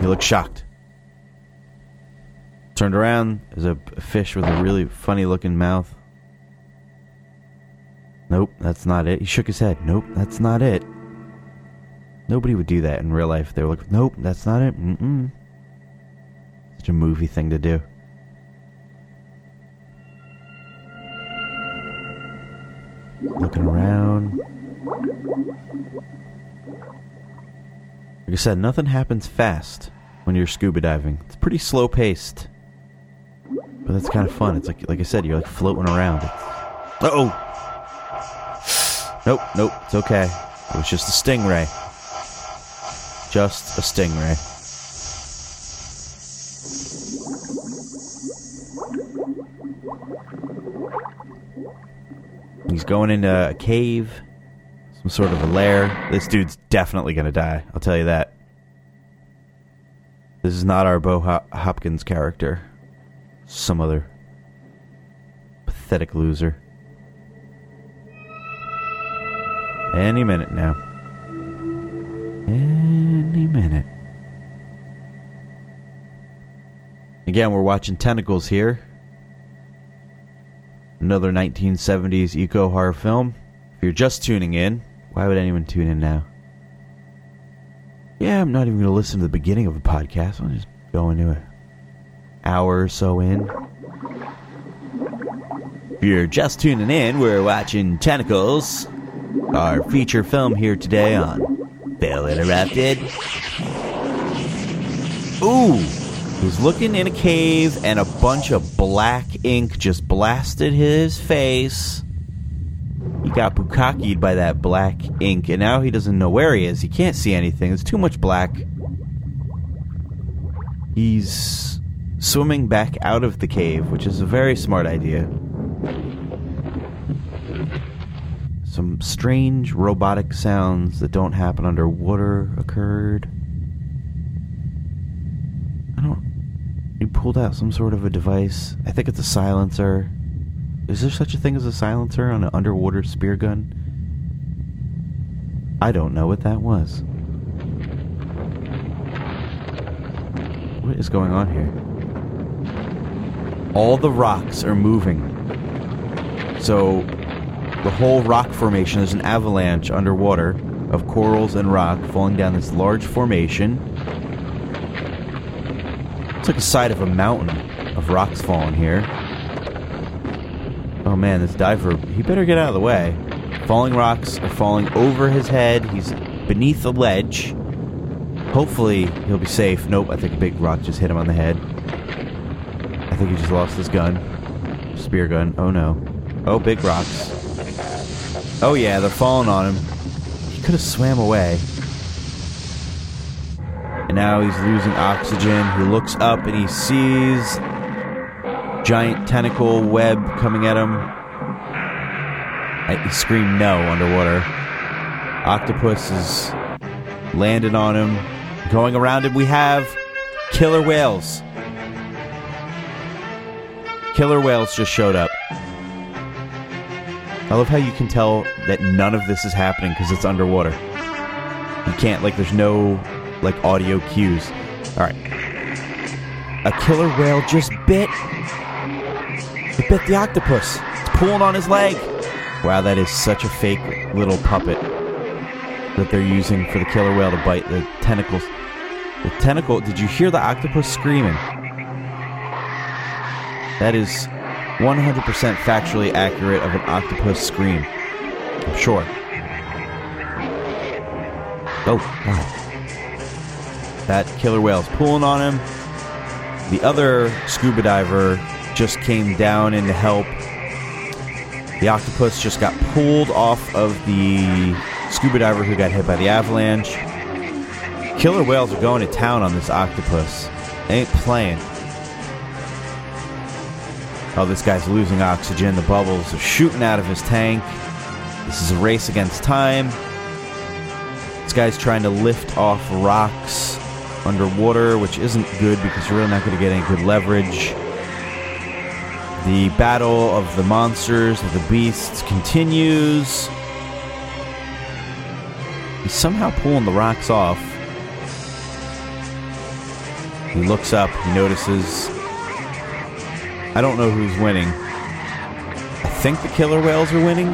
He looks shocked. Turned around, there's a fish with a really funny looking mouth. Nope, that's not it. He shook his head. Nope, that's not it. Nobody would do that in real life. They were like, nope, that's not it. Mm-mm. Such a movie thing to do. Looking around. Like I said, nothing happens fast when you're scuba diving. It's pretty slow paced. But that's kind of fun. It's like like I said, you're like floating around. Uh oh. Nope, nope, it's okay. It was just a stingray. Just a stingray. He's going into a cave, some sort of a lair. This dude's definitely gonna die. I'll tell you that. This is not our Bo Hop- Hopkins character. Some other pathetic loser. Any minute now. Any minute. Again, we're watching Tentacles here. Another 1970s eco horror film. If you're just tuning in, why would anyone tune in now? Yeah, I'm not even going to listen to the beginning of a podcast. I'll just go into an hour or so in. If you're just tuning in, we're watching Tentacles, our feature film here today on Film Interrupted. Ooh, he's looking in a cave and a bunch of black ink just blasted his face. He got bukakied by that black ink, and now he doesn't know where he is. He can't see anything. There's too much black. He's swimming back out of the cave, which is a very smart idea. Some strange robotic sounds that don't happen underwater occurred. I don't. He pulled out some sort of a device. I think it's a silencer. Is there such a thing as a silencer on an underwater spear gun? I don't know what that was. What is going on here? All the rocks are moving. So, the whole rock formation is an avalanche underwater of corals and rock falling down this large formation. It's like the side of a mountain of rocks falling here. Oh man, this diver, he better get out of the way. Falling rocks are falling over his head. He's beneath the ledge. Hopefully, he'll be safe. Nope, I think a big rock just hit him on the head. I think he just lost his gun. Spear gun. Oh no. Oh, big rocks. Oh yeah, they're falling on him. He could have swam away. And now he's losing oxygen. He looks up and he sees giant tentacle web coming at him. I, he screamed no underwater. Octopus is landed on him. Going around him, we have killer whales. Killer whales just showed up. I love how you can tell that none of this is happening because it's underwater. You can't, like, there's no, like, audio cues. Alright. A killer whale just bit. It bit the octopus. It's pulling on his leg. Wow, that is such a fake little puppet that they're using for the killer whale to bite the tentacles. The tentacle, did you hear the octopus screaming? That is 100% factually accurate of an octopus scream. I'm sure. Oh. That killer whale's pulling on him. The other scuba diver just came down in to help. The octopus just got pulled off of the scuba diver who got hit by the avalanche. Killer whales are going to town on this octopus. Ain't playing. Oh, this guy's losing oxygen. The bubbles are shooting out of his tank. This is a race against time. This guy's trying to lift off rocks underwater, which isn't good because you're really not going to get any good leverage. The battle of the monsters, of the beasts, continues. He's somehow pulling the rocks off. He looks up, he notices. I don't know who's winning. I think the killer whales are winning.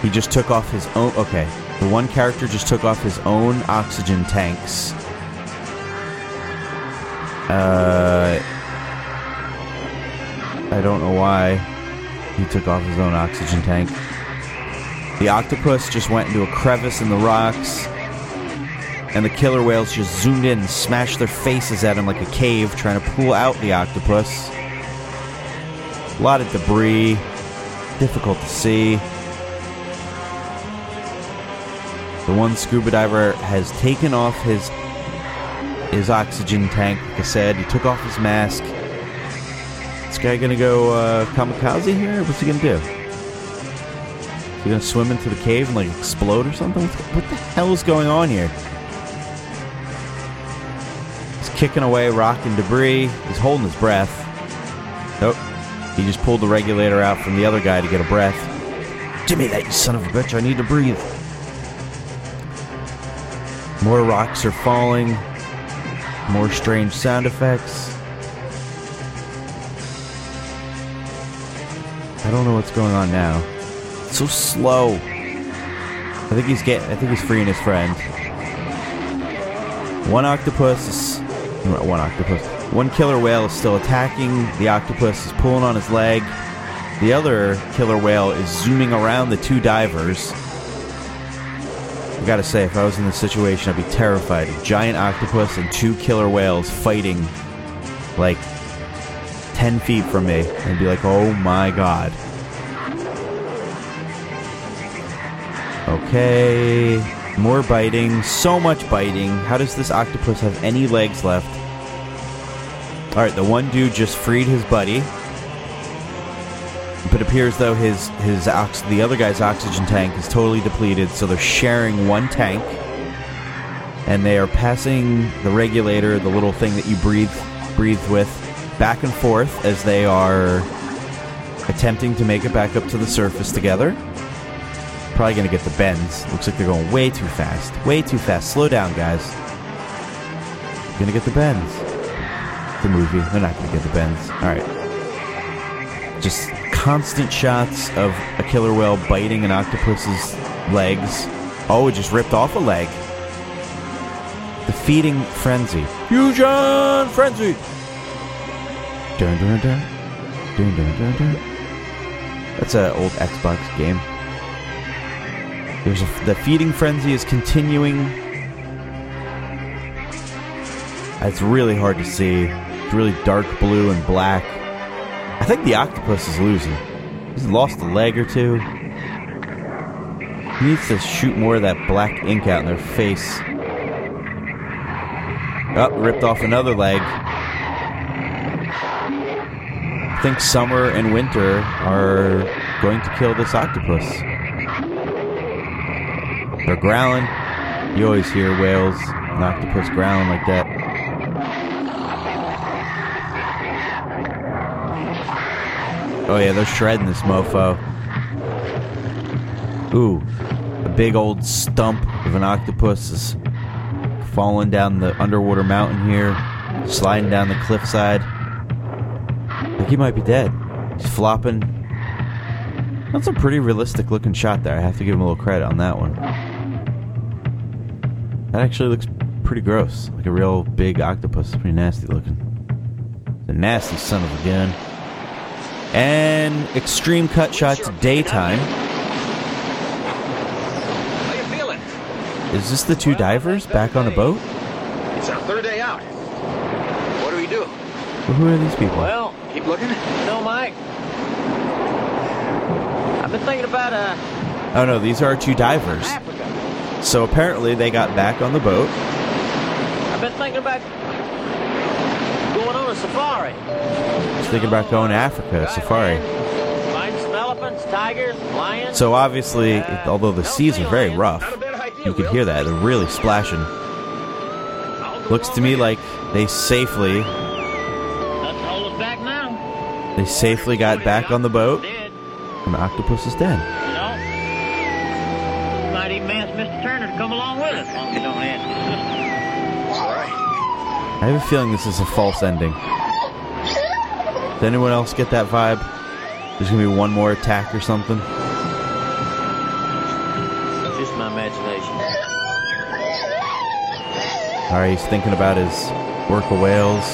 He just took off his own. Okay. The one character just took off his own oxygen tanks. Uh. I don't know why he took off his own oxygen tank. The octopus just went into a crevice in the rocks. And the killer whales just zoomed in and smashed their faces at him like a cave, trying to pull out the octopus. A lot of debris. Difficult to see. The one scuba diver has taken off his his oxygen tank. Like I said, he took off his mask. This guy gonna go uh, kamikaze here? What's he gonna do? Is he gonna swim into the cave and like explode or something? What the hell is going on here? Kicking away rock and debris. He's holding his breath. Nope. He just pulled the regulator out from the other guy to get a breath. Me that, son of a bitch. I need to breathe. More rocks are falling. More strange sound effects. I don't know what's going on now. It's so slow. I think he's getting. I think he's freeing his friend. One octopus is. One octopus. One killer whale is still attacking. The octopus is pulling on his leg. The other killer whale is zooming around the two divers. I gotta say, if I was in this situation, I'd be terrified. A giant octopus and two killer whales fighting like 10 feet from me. I'd be like, oh my god. Okay. More biting. So much biting. How does this octopus have any legs left? Alright, the one dude just freed his buddy. But appears though his his ox- the other guy's oxygen tank is totally depleted, so they're sharing one tank. And they are passing the regulator, the little thing that you breathe breathe with, back and forth as they are attempting to make it back up to the surface together. Probably gonna get the bends. Looks like they're going way too fast. Way too fast. Slow down, guys. Gonna get the bends. The movie. They're not gonna get the bends. Alright. Just constant shots of a killer whale biting an octopus's legs. Oh, it just ripped off a leg. The feeding frenzy. Fuzion Frenzy! Dun dun dun. Dun dun dun dun. That's an old Xbox game. There's a, the feeding frenzy is continuing. It's really hard to see. Really dark blue and black. I think the octopus is losing. He's lost a leg or two. He needs to shoot more of that black ink out in their face. Up, oh, ripped off another leg. I think summer and winter are going to kill this octopus. They're growling. You always hear whales and octopus growling like that. Oh yeah, they're shredding this mofo. Ooh, a big old stump of an octopus is falling down the underwater mountain here, sliding down the cliffside. Think he might be dead. He's flopping. That's a pretty realistic looking shot there. I have to give him a little credit on that one. That actually looks pretty gross. Like a real big octopus. Pretty nasty looking. The nasty son of a gun. And extreme cut shot to daytime. How you feeling? Is this the two divers back on the boat? It's our third day out. What do we do? Well, who are these people? Well, keep looking. No, Mike. I've been thinking about uh. Oh no, these are two divers. Africa. So apparently they got back on the boat. I've been thinking about going on a safari. He's thinking about going to Africa, safari. Find some elephants, tigers, lions. So obviously, although the seas are very rough, you can hear that. They're really splashing. Looks to me like they safely Nothing hold us back now. they safely got back on the boat. And the octopus is dead. I have a feeling this is a false ending. Does anyone else get that vibe? There's gonna be one more attack or something. Just my imagination. All right, he's thinking about his work of whales.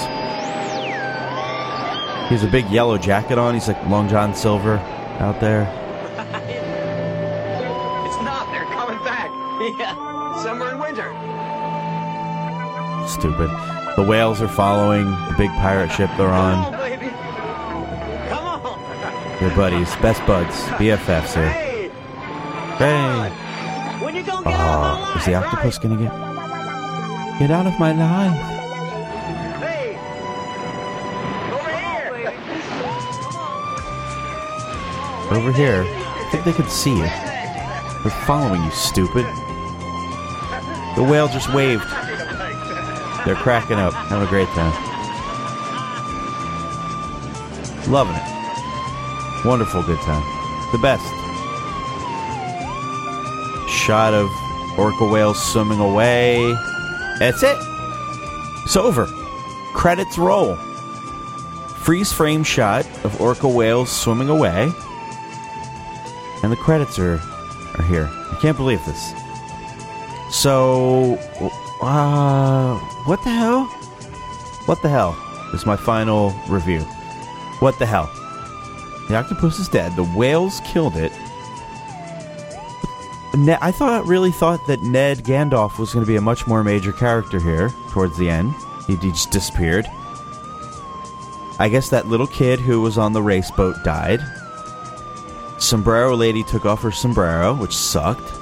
He has a big yellow jacket on. He's like Long John Silver out there. It's not. They're coming back. Yeah. Summer and winter. Stupid. The whales are following the big pirate ship they're on. baby. Come on. They're buddies, best buds, BFFs here. Hey! When you gonna Oh, is the octopus gonna get get out of my life? Over here. I think they could see you. They're following you, stupid. The whale just waved. They're cracking up, having a great time. Loving it. Wonderful good time. The best. Shot of orca whales swimming away. That's it. It's over. Credits roll. Freeze frame shot of orca whales swimming away. And the credits are are here. I can't believe this. So, uh, what the hell? What the hell this is my final review? What the hell? The octopus is dead. The whales killed it. Ne- I thought, really thought that Ned Gandalf was going to be a much more major character here towards the end. He, he just disappeared. I guess that little kid who was on the race boat died. Sombrero lady took off her sombrero, which sucked.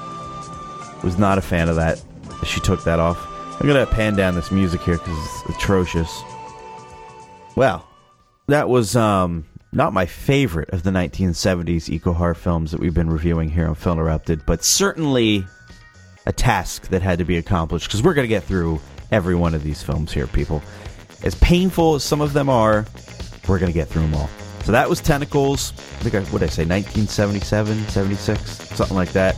Was not a fan of that. She took that off. I'm gonna pan down this music here because it's atrocious. Well, that was um, not my favorite of the 1970s eco horror films that we've been reviewing here on Film Interrupted, but certainly a task that had to be accomplished because we're gonna get through every one of these films here, people. As painful as some of them are, we're gonna get through them all. So that was Tentacles. I think I what did I say, 1977, 76, something like that.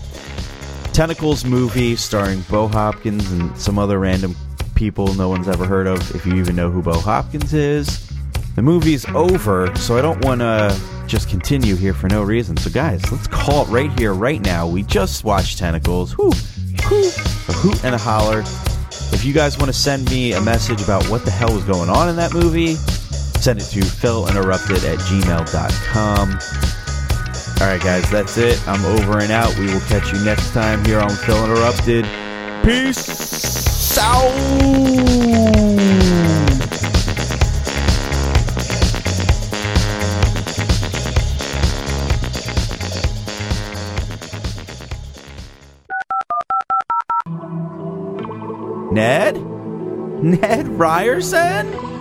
Tentacles movie starring Bo Hopkins and some other random people no one's ever heard of, if you even know who Bo Hopkins is. The movie's over, so I don't want to just continue here for no reason. So, guys, let's call it right here, right now. We just watched Tentacles. Whoo, whoo, a hoot and a holler. If you guys want to send me a message about what the hell was going on in that movie, send it to philinterrupted at gmail.com. All right, guys, that's it. I'm over and out. We will catch you next time here on Film Interrupted. Peace out. Ned? Ned Ryerson?